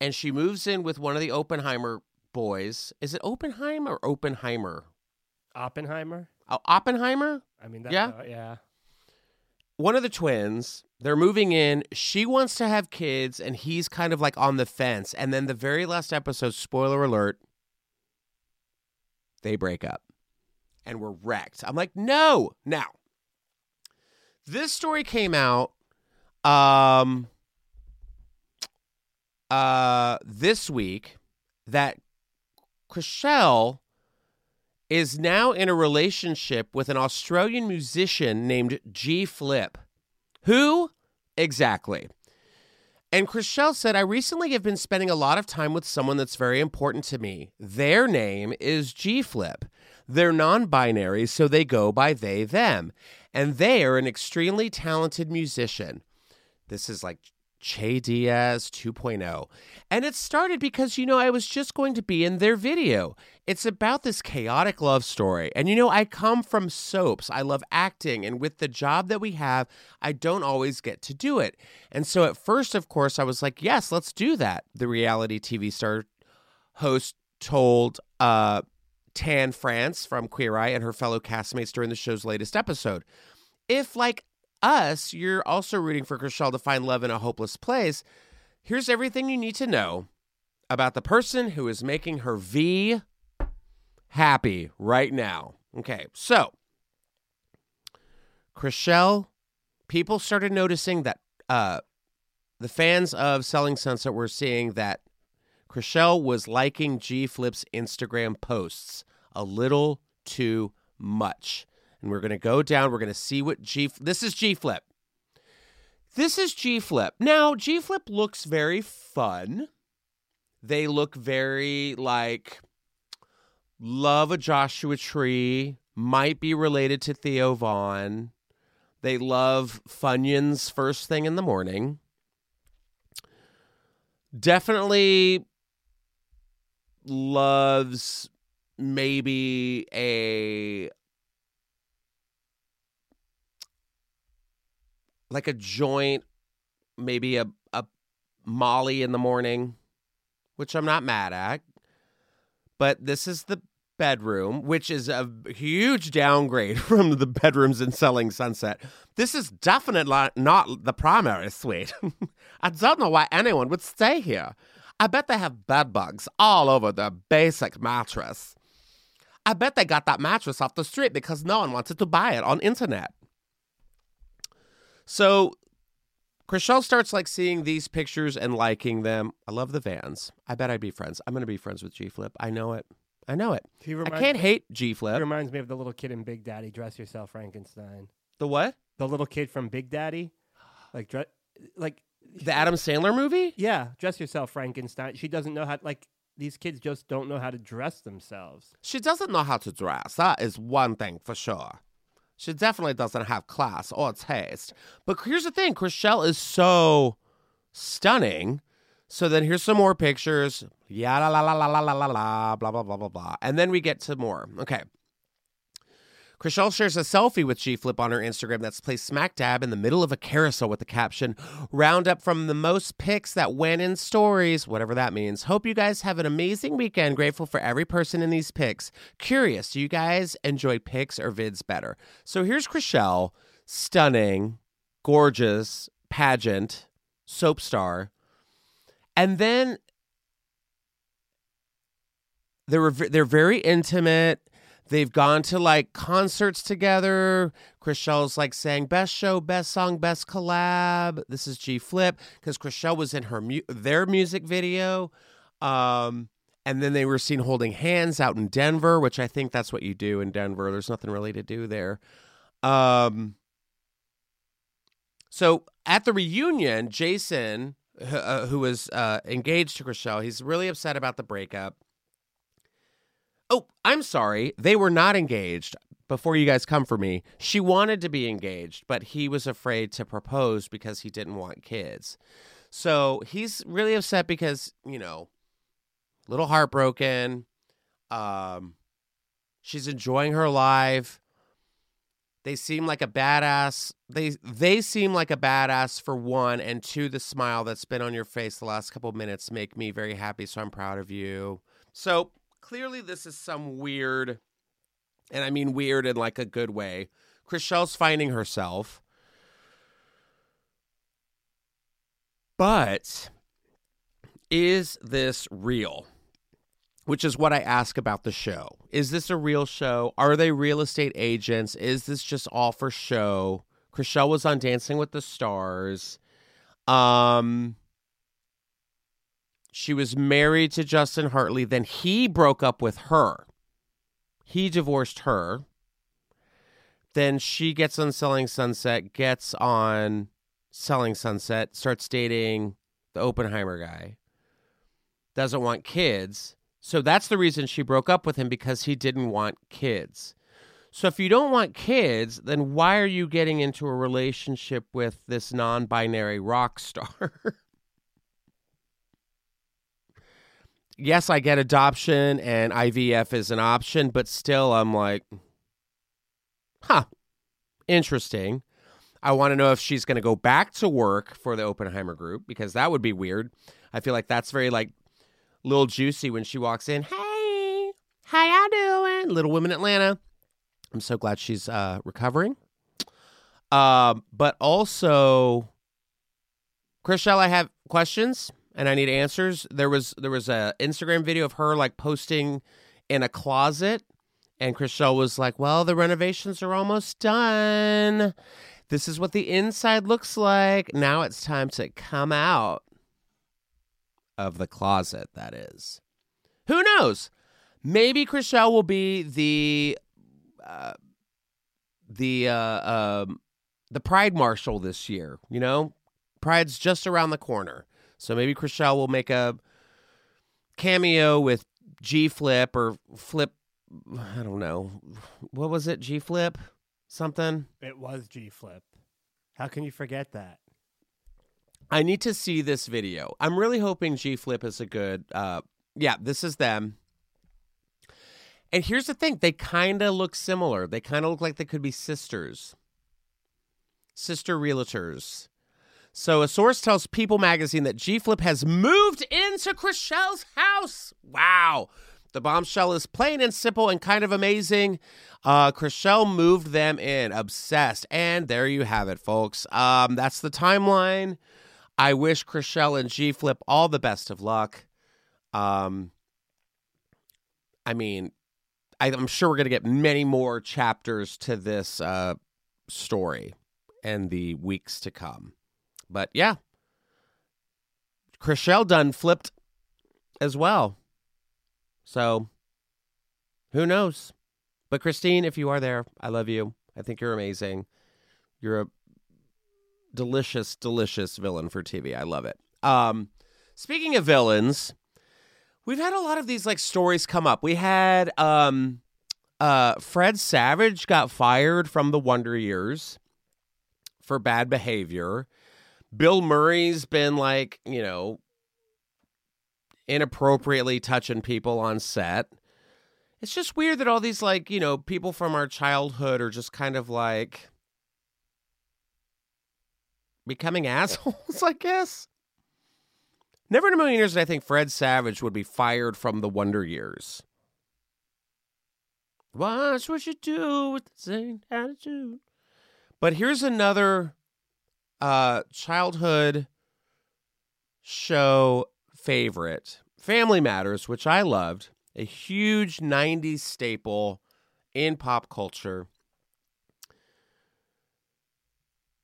and she moves in with one of the Oppenheimer boys. Is it Oppenheim or Oppenheimer? Oppenheimer. Oh, Oppenheimer? I mean, Yeah? how- yeah. One of the twins, they're moving in. She wants to have kids, and he's kind of like on the fence. And then the very last episode, spoiler alert, they break up and we're wrecked. I'm like, no. Now, this story came out um uh this week that Chrishell is now in a relationship with an Australian musician named G Flip. Who? Exactly. And Chrishell said, I recently have been spending a lot of time with someone that's very important to me. Their name is G Flip. They're non binary, so they go by they, them. And they are an extremely talented musician. This is like Che Diaz 2.0. And it started because, you know, I was just going to be in their video. It's about this chaotic love story. And, you know, I come from soaps. I love acting. And with the job that we have, I don't always get to do it. And so at first, of course, I was like, yes, let's do that. The reality TV star host told uh, Tan France from Queer Eye and her fellow castmates during the show's latest episode. If, like us, you're also rooting for Chrishell to find love in a hopeless place, here's everything you need to know about the person who is making her V happy right now. Okay, so Chrishell, people started noticing that uh, the fans of Selling Sunset were seeing that Chrishell was liking G Flip's Instagram posts a little too much. And we're going to go down. We're going to see what G. This is G Flip. This is G Flip. Now, G Flip looks very fun. They look very like love a Joshua Tree, might be related to Theo Von. They love Funyuns first thing in the morning. Definitely loves maybe a like a joint, maybe a a Molly in the morning, which I'm not mad at. But this is the bedroom, which is a huge downgrade from the bedrooms in Selling Sunset. This is definitely not the primary suite. I don't know why anyone would stay here. I bet they have bed bugs all over their basic mattress. I bet they got that mattress off the street because no one wanted to buy it on internet. So Chrishell starts like seeing these pictures and liking them. I love the vans. I bet I'd be friends. I'm gonna be friends with G Flip. I know it. I know it. He I can't hate G He Flip. reminds me of the little kid in Big Daddy. Dress yourself, Frankenstein. The what? The little kid from Big Daddy, like dress, like The Adam Sandler movie? yeah, dress yourself, Frankenstein. She doesn't know how. Like these kids just don't know how to dress themselves. She doesn't know how to dress. That is one thing for sure. She definitely doesn't have class or taste. But here's the thing Chrishell is so stunning. So then here's some more pictures. Yeah, la la la la la la la la, blah, blah, blah, blah, blah. And then we get to more. Okay. Chrishell shares a selfie with G Flip on her Instagram that's placed smack dab in the middle of a carousel with the caption, Roundup from the most pics that went in stories, whatever that means. Hope you guys have an amazing weekend. Grateful for every person in these pics. Curious, do you guys enjoy pics or vids better? So here's Chrishell, stunning, gorgeous, pageant, soap star. And then they were they're very intimate. They've gone to like concerts together. Chrishell's like saying best show, best song, best collab. This is G Flip because Chrishell was in her mu- their music video. Um, and then they were seen holding hands out in Denver, which I think that's what you do in Denver. There's nothing really to do there. Um, so at the reunion, Jason, h- uh, who was uh, engaged to Chrishell, he's really upset about the breakup. Oh, I'm sorry. They were not engaged before you guys come for me. She wanted to be engaged, but he was afraid to propose because he didn't want kids. So he's really upset because, you know, little heartbroken. Um, she's enjoying her life. They seem like a badass. They they seem like a badass for one, and two, the smile that's been on your face the last couple minutes make me very happy. So I'm proud of you. So clearly, this is some weird, and I mean weird in like a good way. Chrishell's finding herself, but is this real? which is what I ask about the show. Is this a real show? Are they real estate agents? Is this just all for show? Chrishell was on Dancing with the Stars. Um she was married to Justin Hartley, then he broke up with her. He divorced her. Then she gets on Selling Sunset, gets on Selling Sunset, starts dating the Oppenheimer guy. Doesn't want kids so that's the reason she broke up with him because he didn't want kids. So if you don't want kids, then why are you getting into a relationship with this non binary rock star? yes, I get adoption and IVF is an option, but still, I'm like, huh, interesting. I want to know if she's going to go back to work for the Oppenheimer group because that would be weird. I feel like that's very like Little Juicy when she walks in. Hey, how y'all doing? Little Women Atlanta. I'm so glad she's uh, recovering. Um, but also, Chrishell, I have questions and I need answers. There was there was a Instagram video of her like posting in a closet, and Chrishell was like, "Well, the renovations are almost done. This is what the inside looks like. Now it's time to come out." of the closet, that is. Who knows? Maybe Chrishell will be the uh, the uh, um, the Pride Marshal this year. You know, Pride's just around the corner, so maybe Chris Chrishell will make a cameo with G Flip or Flip. I don't know what was it. G Flip something. It was G Flip. How can you forget that? I need to see this video. I'm really hoping G Flip is a good. Uh, yeah, this is them. And here's the thing: they kind of look similar. They kind of look like they could be sisters, sister realtors. So a source tells People Magazine that G Flip has moved into Chrishell's house. Wow. The bombshell is plain and simple and kind of amazing. Uh, Chrishell moved them in, obsessed, and there you have it, folks. Um, that's the timeline. I wish Chrishell and G Flip all the best of luck. Um, I mean, I, am sure we're going to get many more chapters to this uh, story and the weeks to come. But yeah, Chrishell done flipped as well. So who knows? But Christine, if you are there, I love you. I think you're amazing. You're a delicious, delicious villain for TV. I love it. Um, speaking of villains, we've had a lot of these like stories come up. We had um, uh, Fred Savage got fired from the Wonder Years for bad behavior. Bill Murray's been like, you know, inappropriately touching people on set. it's just weird that all these like you know people from our childhood are just kind of like becoming assholes i guess. Never in a million years did i think fred savage would be fired from the wonder years. Watch what you do with the same attitude. But here's another uh childhood show favorite family matters which i loved a huge 90s staple in pop culture.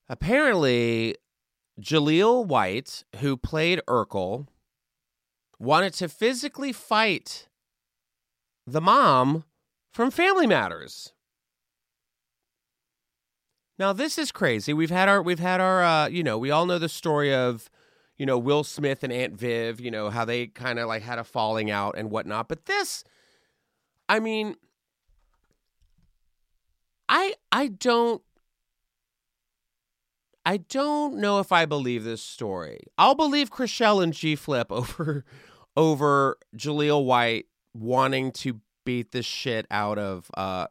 Apparently, Jaleel White, who played Urkel, wanted to physically fight the mom from Family Matters. Now this is crazy. We've had our we've had our uh, you know, we all know the story of you know, Will Smith and Aunt Viv, you know, how they kind of like had a falling out and whatnot. But this, I mean, I I don't I don't know if I believe this story. I'll believe Chrishell and G Flip over over Jaleel White wanting to beat the shit out of uh,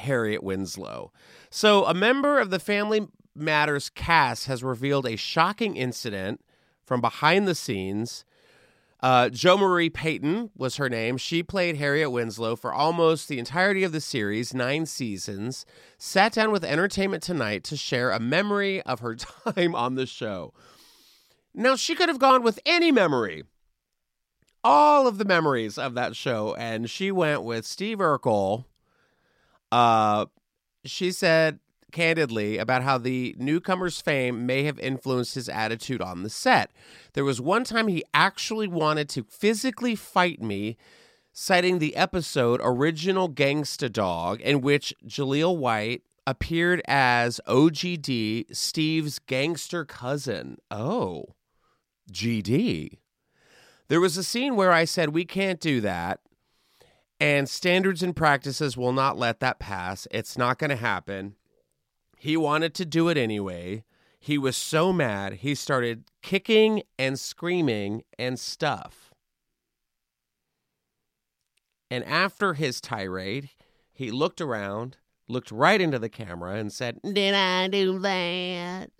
Harriet Winslow. So, a member of the Family Matters cast has revealed a shocking incident from behind the scenes. Uh, Jo Marie Payton was her name. She played Harriet Winslow for almost the entirety of the series, nine seasons. Sat down with Entertainment Tonight to share a memory of her time on the show. Now, she could have gone with any memory, all of the memories of that show, and she went with Steve Urkel. Uh, she said candidly about how the newcomer's fame may have influenced his attitude on the set. There was one time he actually wanted to physically fight me, citing the episode Original Gangsta Dog, in which Jaleel White appeared as OGD, Steve's gangster cousin. Oh, GD. There was a scene where I said, We can't do that. And standards and practices will not let that pass. It's not going to happen. He wanted to do it anyway. He was so mad, he started kicking and screaming and stuff. And after his tirade, he looked around, looked right into the camera, and said, Did I do that?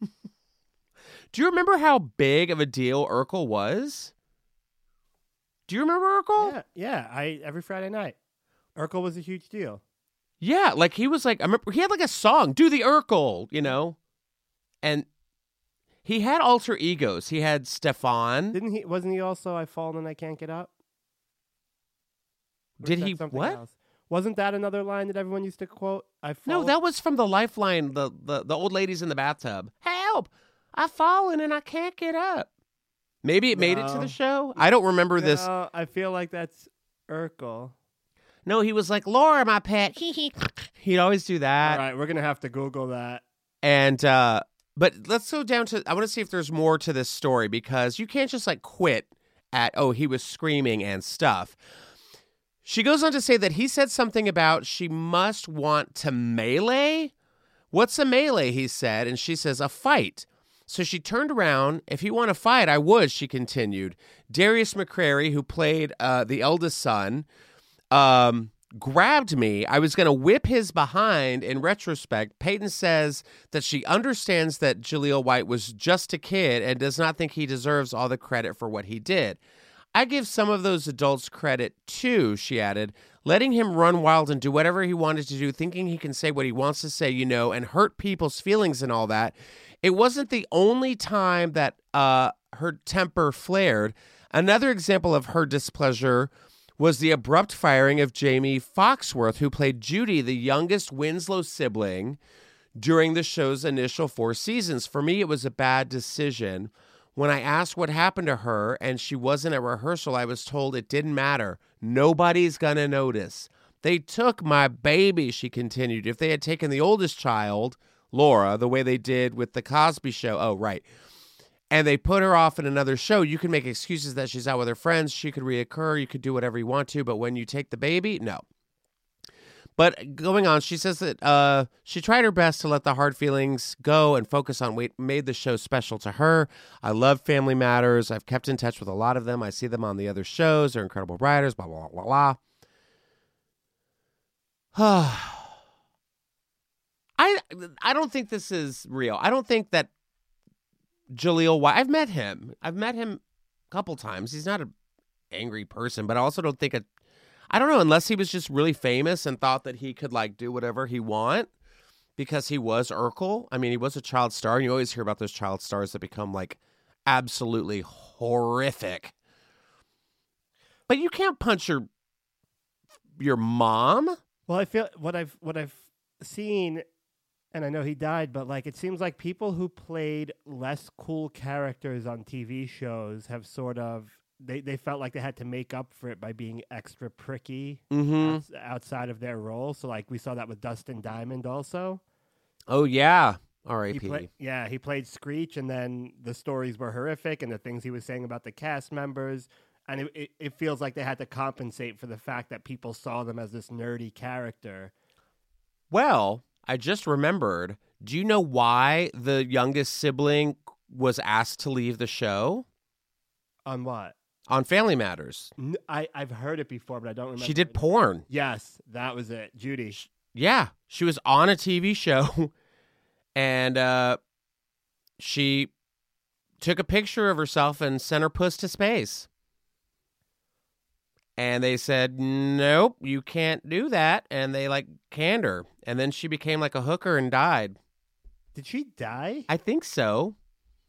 Do you remember how big of a deal Urkel was? Do you remember Urkel? Yeah, yeah. I every Friday night, Urkel was a huge deal. Yeah, like he was like I remember he had like a song, "Do the Urkel," you know, and he had alter egos. He had Stefan. Didn't he? Wasn't he also? I've fallen and I can't get up. Or Did he- what? else? Wasn't that another line that everyone used to quote? I fall. No, that was from the Lifeline. The the the old ladies in the bathtub. Help! I've fallen and I can't get up. Maybe it made it to the show. I don't remember this. No, I feel like that's Urkel. No, he was like Laura, my pet. He'd always do that. All right, we're gonna have to Google that. And uh but let's go down to I want to see if there's more to this story because you can't just like quit at oh he was screaming and stuff. She goes on to say that he said something about she must want to melee. What's a melee? He said, and she says a fight. So she turned around. If you want to fight, I would. She continued. Darius McCrary, who played uh, the eldest son, um, grabbed me. I was going to whip his behind. In retrospect, Payton says that she understands that Jaleel White was just a kid and does not think he deserves all the credit for what he did. I give some of those adults credit too, she added, letting him run wild and do whatever he wanted to do, thinking he can say what he wants to say, you know, and hurt people's feelings and all that. It wasn't the only time that uh, her temper flared. Another example of her displeasure was the abrupt firing of Jaimee Foxworth, who played Judy, the youngest Winslow sibling, during the show's initial four seasons. For me, it was a bad decision. When I asked what happened to her and she wasn't at rehearsal, I was told it didn't matter. Nobody's going to notice. They took my baby, she continued. If they had taken the oldest child, Laura, the way they did with The Cosby Show, oh, right, and they put her off in another show, you can make excuses that she's out with her friends. She could reoccur. You could do whatever you want to. But when you take the baby, no. But going on, she says that uh, she tried her best to let the hard feelings go and focus on what made the show special to her. I love Family Matters. I've kept in touch with a lot of them. I see them on the other shows. They're incredible writers, blah, blah, blah, blah. I I don't think this is real. I don't think that Jaleel White. I've met him. I've met him a couple times. He's not an angry person, but I also don't think it. I don't know unless he was just really famous and thought that he could like do whatever he want because he was Urkel. I mean, he was a child star, and you always hear about those child stars that become like absolutely horrific. But you can't punch your your mom. Well, I feel what I've what I've seen, and I know he died, but like it seems like people who played less cool characters on TV shows have sort of they, they felt like they had to make up for it by being extra pricky Mm-hmm. outside of their role. So like we saw that with Dustin Diamond also. Oh yeah. He play, yeah, he played Screech, and then the stories were horrific, and the things he was saying about the cast members, and it, it, it feels like they had to compensate for the fact that people saw them as this nerdy character. Well, I just remembered. Do you know why the youngest sibling was asked to leave the show On what? on Family Matters? N- I I've heard it before, but I don't remember. She did porn. Yes, that was it, Judy. Yeah, she was on a TV show, and uh, she took a picture of herself and sent her puss to space. And they said, "Nope, you can't do that." And they like canned her, and then she became like a hooker and died. Did she die? I think so.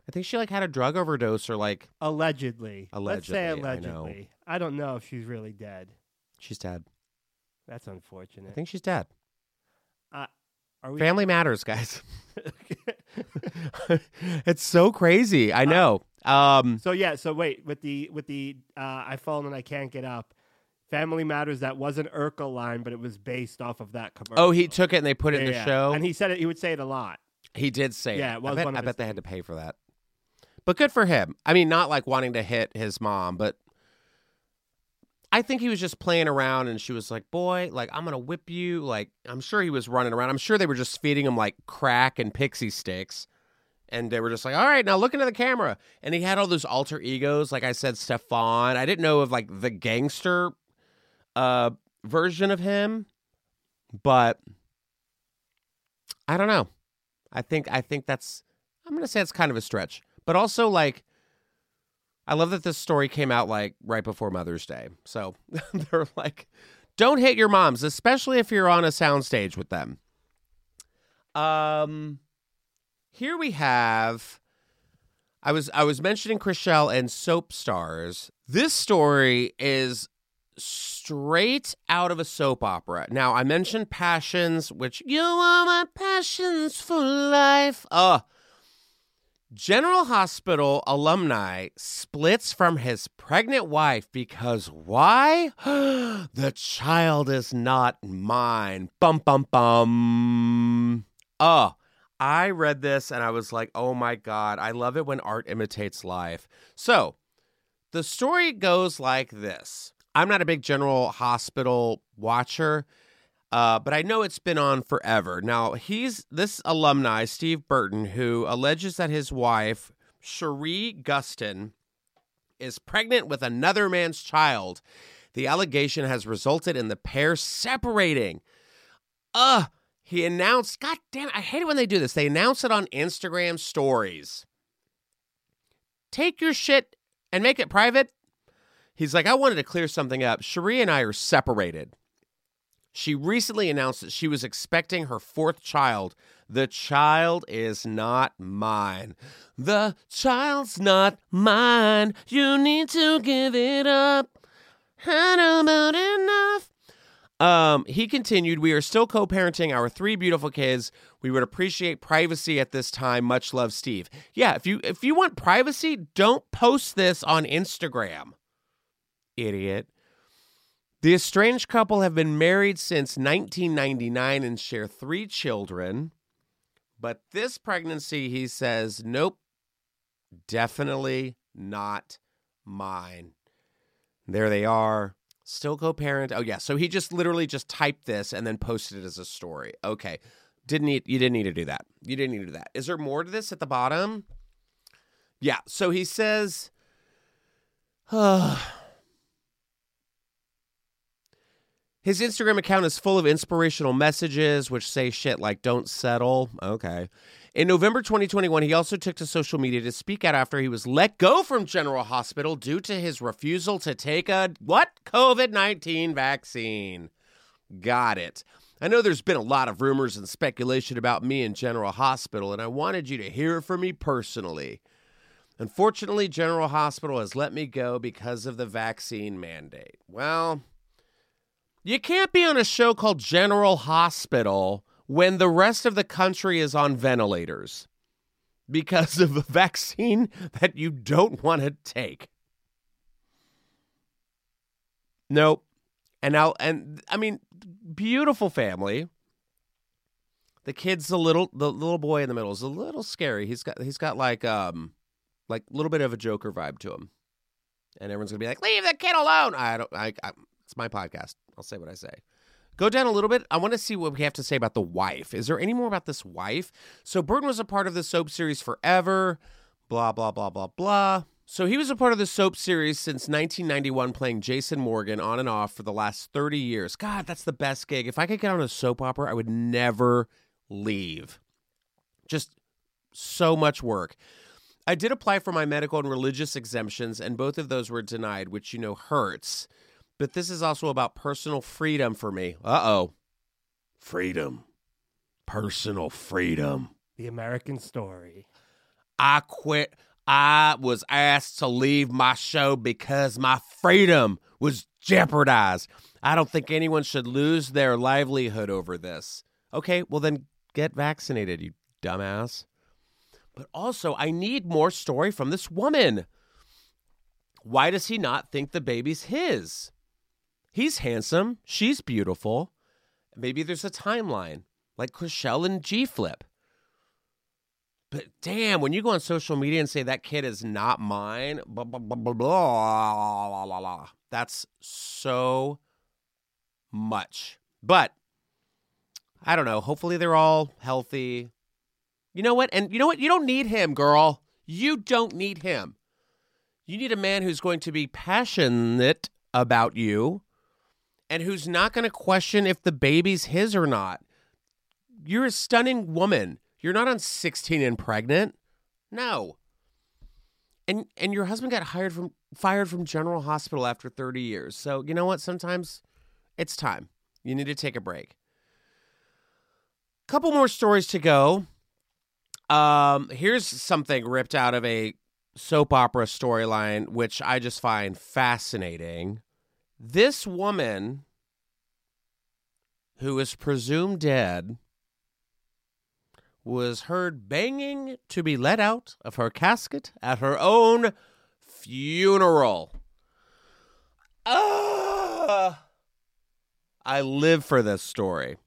I think she like had a drug overdose or like Allegedly. allegedly Let's say Allegedly, I. I, don't know if she's really dead. she's dead. That's unfortunate I think she's dead. Are we? Family matters, guys. it's so crazy. I know. Um so yeah. So wait, with the with the uh, I fallen and I can't get up. Family Matters. That was an Urkel line, but it was based off of that commercial. Oh, he took it and they put it in the yeah. show. and he said it. He would say it a lot. he did say Yeah, it. was I bet, I bet they had to pay for that. But good for him. I mean, not like wanting to hit his mom, but I think he was just playing around and she was like, Boy, like, I'm going to whip you. Like, I'm sure he was running around. I'm sure they were just feeding him like crack and pixie sticks. And they were just like, All right, now look into the camera. And he had all those alter egos. Like I said, Stefan. I didn't know of like the gangster uh, version of him, but I don't know. I think I think that's I'm gonna say it's kind of a stretch, but also like I love that this story came out like right before Mother's Day. So they're like, don't hit your moms, especially if you're on a soundstage with them. Um, here we have. I was I was mentioning Chrishell and soap stars. This story is straight out of a soap opera. Now I mentioned Passions, which you are my passions for life. Uh General Hospital alumni splits from his pregnant wife because why? the child is not mine. Bum bum bum. Oh, I read this and I was like, oh my God, I love it when art imitates life. So the story goes like this I'm not a big General Hospital watcher. Uh, but I know it's been on forever. Now, he's this alumni, Steve Burton, who alleges that his wife, Sheree Gustin, is pregnant with another man's child. The allegation has resulted in the pair separating. Uh, he announced, God damn it, I hate it when they do this. They announce it on Instagram stories. Take your shit and make it private. He's like, I wanted to clear something up. Sheree and I are separated. She recently announced that she was expecting her fourth child. The child is not mine. The child's not mine. You need to give it up. How about enough? Um, he continued, We are still co parenting our three beautiful kids. We would appreciate privacy at this time. Much love, Steve. Yeah, if you if you want privacy, don't post this on Instagram. Idiot. The estranged couple have been married since 1999 and share three children. But this pregnancy, he says, nope, definitely not mine. There they are, still co parent. Oh, yeah. So he just literally just typed this and then posted it as a story. Okay. Didn't need, you didn't need to do that. You didn't need to do that. Is there more to this at the bottom? Yeah. So he says, His Instagram account is full of inspirational messages which say shit like don't settle. Okay. In November 2021, he also took to social media to speak out after he was let go from General Hospital due to his refusal to take a what? COVID-19 vaccine. Got it. I know there's been a lot of rumors and speculation about me in General Hospital, and I wanted you to hear from me personally. Unfortunately, General Hospital has let me go because of the vaccine mandate. Well, you can't be on a show called General Hospital when the rest of the country is on ventilators because of a vaccine that you don't want to take. Nope. And now, and I mean, beautiful family. The kid's a little, the little boy in the middle is a little scary. He's got, he's got like, um, like a little bit of a Joker vibe to him, and everyone's gonna be like, "Leave the kid alone." I don't. I, I it's my podcast. I'll say what I say. Go down a little bit. I want to see what we have to say about the wife. Is there any more about this wife? So Burton was a part of the soap series forever. Blah blah blah blah blah. So he was a part of the soap series since 1991, playing Jason Morgan on and off for the last 30 years. God, that's the best gig. If I could get on a soap opera, I would never leave. Just so much work. I did apply for my medical and religious exemptions, and both of those were denied, which you know hurts. But this is also about personal freedom for me. Uh oh. Freedom. Personal freedom. The American story. I quit. I was asked to leave my show because my freedom was jeopardized. I don't think anyone should lose their livelihood over this. Okay, well then get vaccinated, you dumbass. But also, I need more story from this woman. Why does he not think the baby's his? He's handsome. She's beautiful. Maybe there's a timeline like Chrishell and G Flip. But damn, when you go on social media and say that kid is not mine, blah, blah, blah, blah, blah, blah, blah, that's so much. But I don't know. Hopefully they're all healthy. You know what? And you know what? You don't need him, girl. You don't need him. You need a man who's going to be passionate about you and who's not going to question if the baby's his or not. You're a stunning woman. You're not on 16 and pregnant. No. And and your husband got hired from fired from General Hospital after 30 years. So, you know what? Sometimes it's time. You need to take a break. Couple more stories to go. Um, here's something ripped out of a soap opera storyline which I just find fascinating. This woman who is presumed dead was heard banging to be let out of her casket at her own funeral. Ah! I live for this story.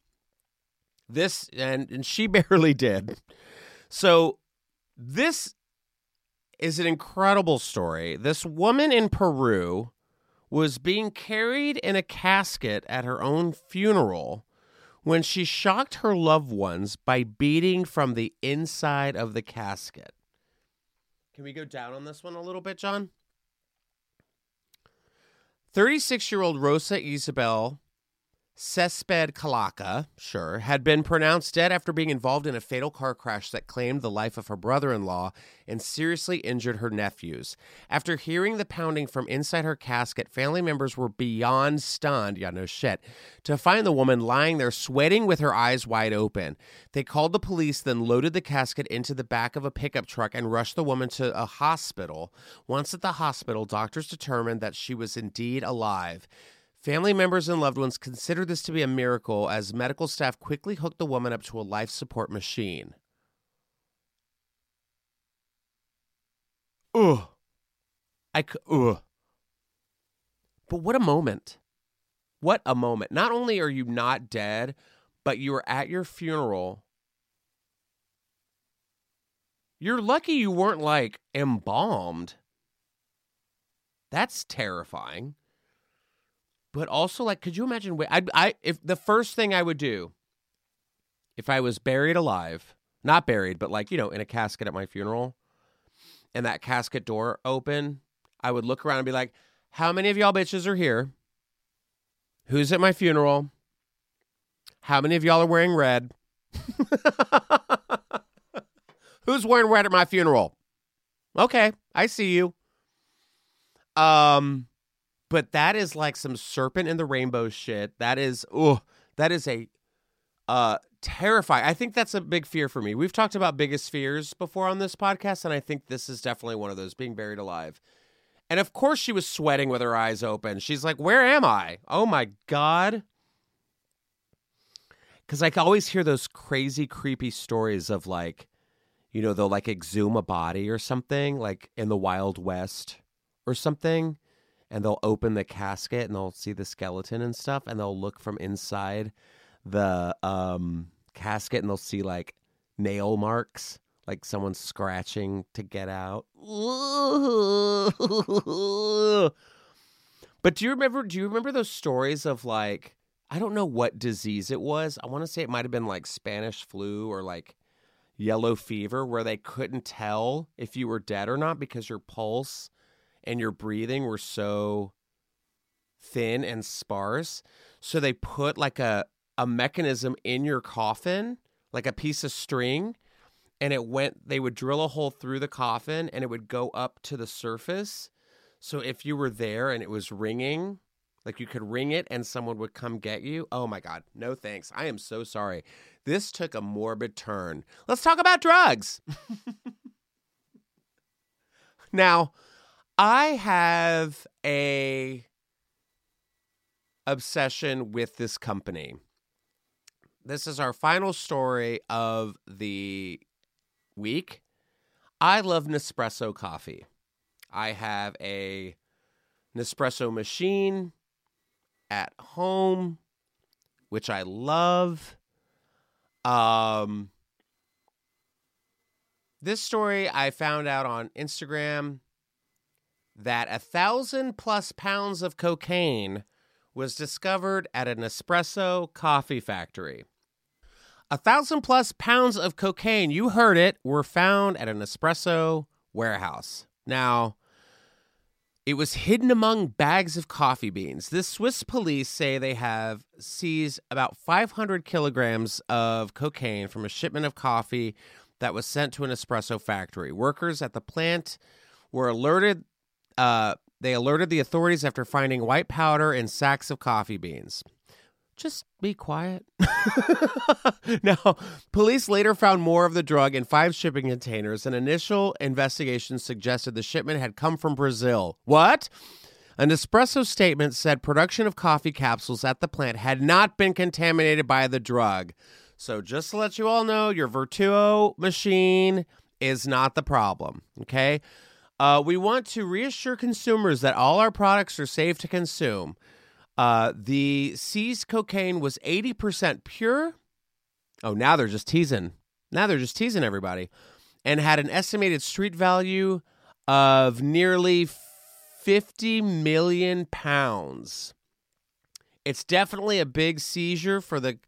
This and and she barely did. So this is an incredible story. This woman in Peru was being carried in a casket at her own funeral when she shocked her loved ones by beating from the inside of the casket. Can we go down on this one a little bit, John? 36 year old Rosa Isabel Cesped Callaca, sure, had been pronounced dead after being involved in a fatal car crash that claimed the life of her brother in law and seriously injured her nephews. After hearing the pounding from inside her casket, family members were beyond stunned, yeah, no shit, to find the woman lying there sweating with her eyes wide open. They called the police, then loaded the casket into the back of a pickup truck and rushed the woman to a hospital. Once at the hospital, doctors determined that she was indeed alive. Family members and loved ones consider this to be a miracle as medical staff quickly hooked the woman up to a life support machine. Ugh. I c- ugh. But what a moment. What a moment. Not only are you not dead, but you are at your funeral. You're lucky you weren't like embalmed. That's terrifying but also like could you imagine I I if the first thing I would do if I was buried alive, not buried, but like, you know, in a casket at my funeral, and that casket door open, I would look around and be like, "How many of y'all bitches are here? Who's at my funeral? How many of y'all are wearing red? Who's wearing red at my funeral? Okay, I see you. Um, but that is like some serpent in the rainbow shit. That is, oh, that is a uh terrifying. I think that's a big fear for me. We've talked about biggest fears before on this podcast, and I think this is definitely one of those being buried alive. And of course, she was sweating with her eyes open. She's like, Where am I? Oh my God. Because I always hear those crazy, creepy stories of like, you know, they'll like exhume a body or something, like in the Wild West or something. And they'll open the casket and they'll see the skeleton and stuff. And they'll look from inside the um, casket and they'll see like nail marks, like someone scratching to get out. but do you remember? Do you remember those stories of like I don't know what disease it was. I want to say it might have been like Spanish flu or like yellow fever, where they couldn't tell if you were dead or not because your pulse and your breathing were so thin and sparse. So they put like a a mechanism in your coffin, like a piece of string, and it went they would drill a hole through the coffin and it would go up to the surface. So if you were there and it was ringing, like you could ring it and someone would come get you. Oh my god, no thanks. I am so sorry. This took a morbid turn. Let's talk about drugs. now, I have a obsession with this company. This is our final story of the week. I love Nespresso coffee. I have a Nespresso machine at home, which I love. Um, this story I found out on Instagram that a thousand plus pounds of cocaine was discovered at a Nespresso coffee factory. A thousand plus pounds of cocaine, you heard it, were found at a Nespresso warehouse. Now, it was hidden among bags of coffee beans. The Swiss police say they have seized about 500 kilograms of cocaine from a shipment of coffee that was sent to a Nespresso factory. Workers at the plant were alerted. Uh, they alerted the authorities after finding white powder in sacks of coffee beans. Just be quiet. now, police later found more of the drug in five shipping containers. An initial investigation suggested the shipment had come from Brazil. What? A Nespresso statement said production of coffee capsules at the plant had not been contaminated by the drug. So, just to let you all know, your Vertuo machine is not the problem. Okay. Uh, we want to reassure consumers that all our products are safe to consume. Uh, the seized cocaine was 80% pure. Oh, now they're just teasing. Now they're just teasing everybody. And had an estimated street value of nearly 50 million pounds. It's definitely a big seizure for the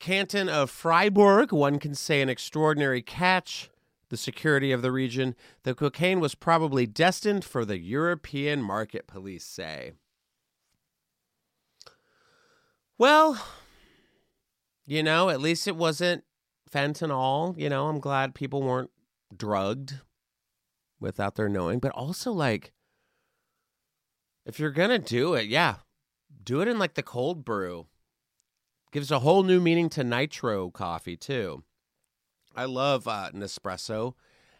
canton of Freiburg. One can say an extraordinary catch. The security of the region. The cocaine was probably destined for the European market, police say. Well, you know, at least it wasn't fentanyl. You know, I'm glad people weren't drugged without their knowing. But also, like, if you're going to do it, yeah, do it in like the cold brew. Gives a whole new meaning to nitro coffee, too. I love uh, Nespresso.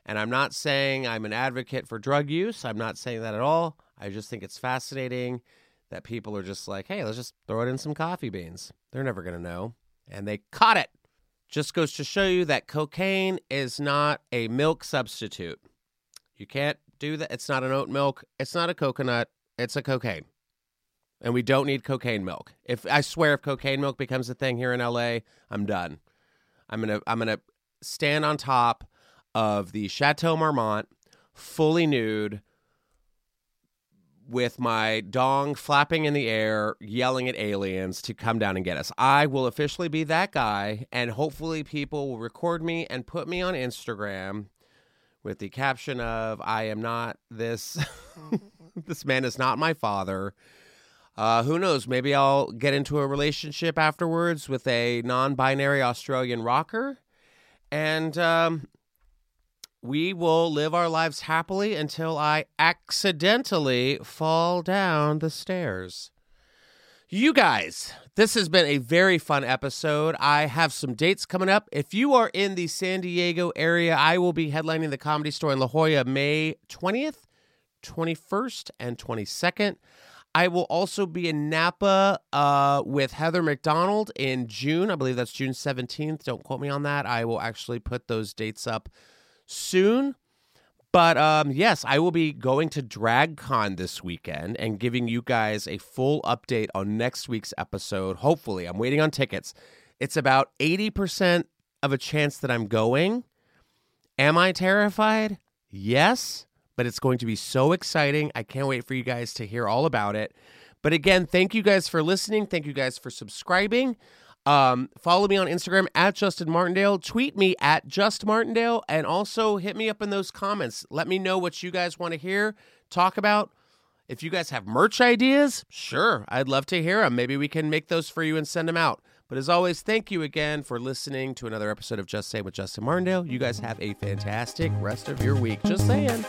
And I'm not saying I'm an advocate for drug use. I'm not saying that at all. I just think it's fascinating that people are just like, hey, let's just throw it in some coffee beans. They're never going to know. And they caught it. Just goes to show you that cocaine is not a milk substitute. You can't do that. It's not an oat milk. It's not a coconut. It's a cocaine. And we don't need cocaine milk. If I swear if cocaine milk becomes a thing here in LA, I'm done. I'm going to I'm going to stand on top of the Chateau Marmont fully nude with my dong flapping in the air, yelling at aliens to come down and get us. I will officially be that guy, and hopefully, people will record me and put me on Instagram with the caption of "I am not this. this man is not my father." Uh, who knows? Maybe I'll get into a relationship afterwards with a non binary Australian rocker. And um, we will live our lives happily until I accidentally fall down the stairs. You guys, this has been a very fun episode. I have some dates coming up. If you are in the San Diego area, I will be headlining the comedy store in La Jolla May 20th, 21st, and 22nd. I will also be in Napa uh, with Heather McDonald in June. I believe that's June 17th. Don't quote me on that. I will actually put those dates up soon. But um, yes, I will be going to DragCon this weekend and giving you guys a full update on next week's episode. Hopefully, I'm waiting on tickets. It's about 80% of a chance that I'm going. Am I terrified? Yes, but it's going to be so exciting. I can't wait for you guys to hear all about it. But again, thank you guys for listening. Thank you guys for subscribing. Um, follow me on Instagram at Justin Martindale. Tweet me at Just Martindale, and also hit me up in those comments. Let me know what you guys want to hear, talk about. If you guys have merch ideas, sure, I'd love to hear them. Maybe we can make those for you and send them out. But as always, thank you again for listening to another episode of Just Say with Justin Martindale. You guys have a fantastic rest of your week. Just saying.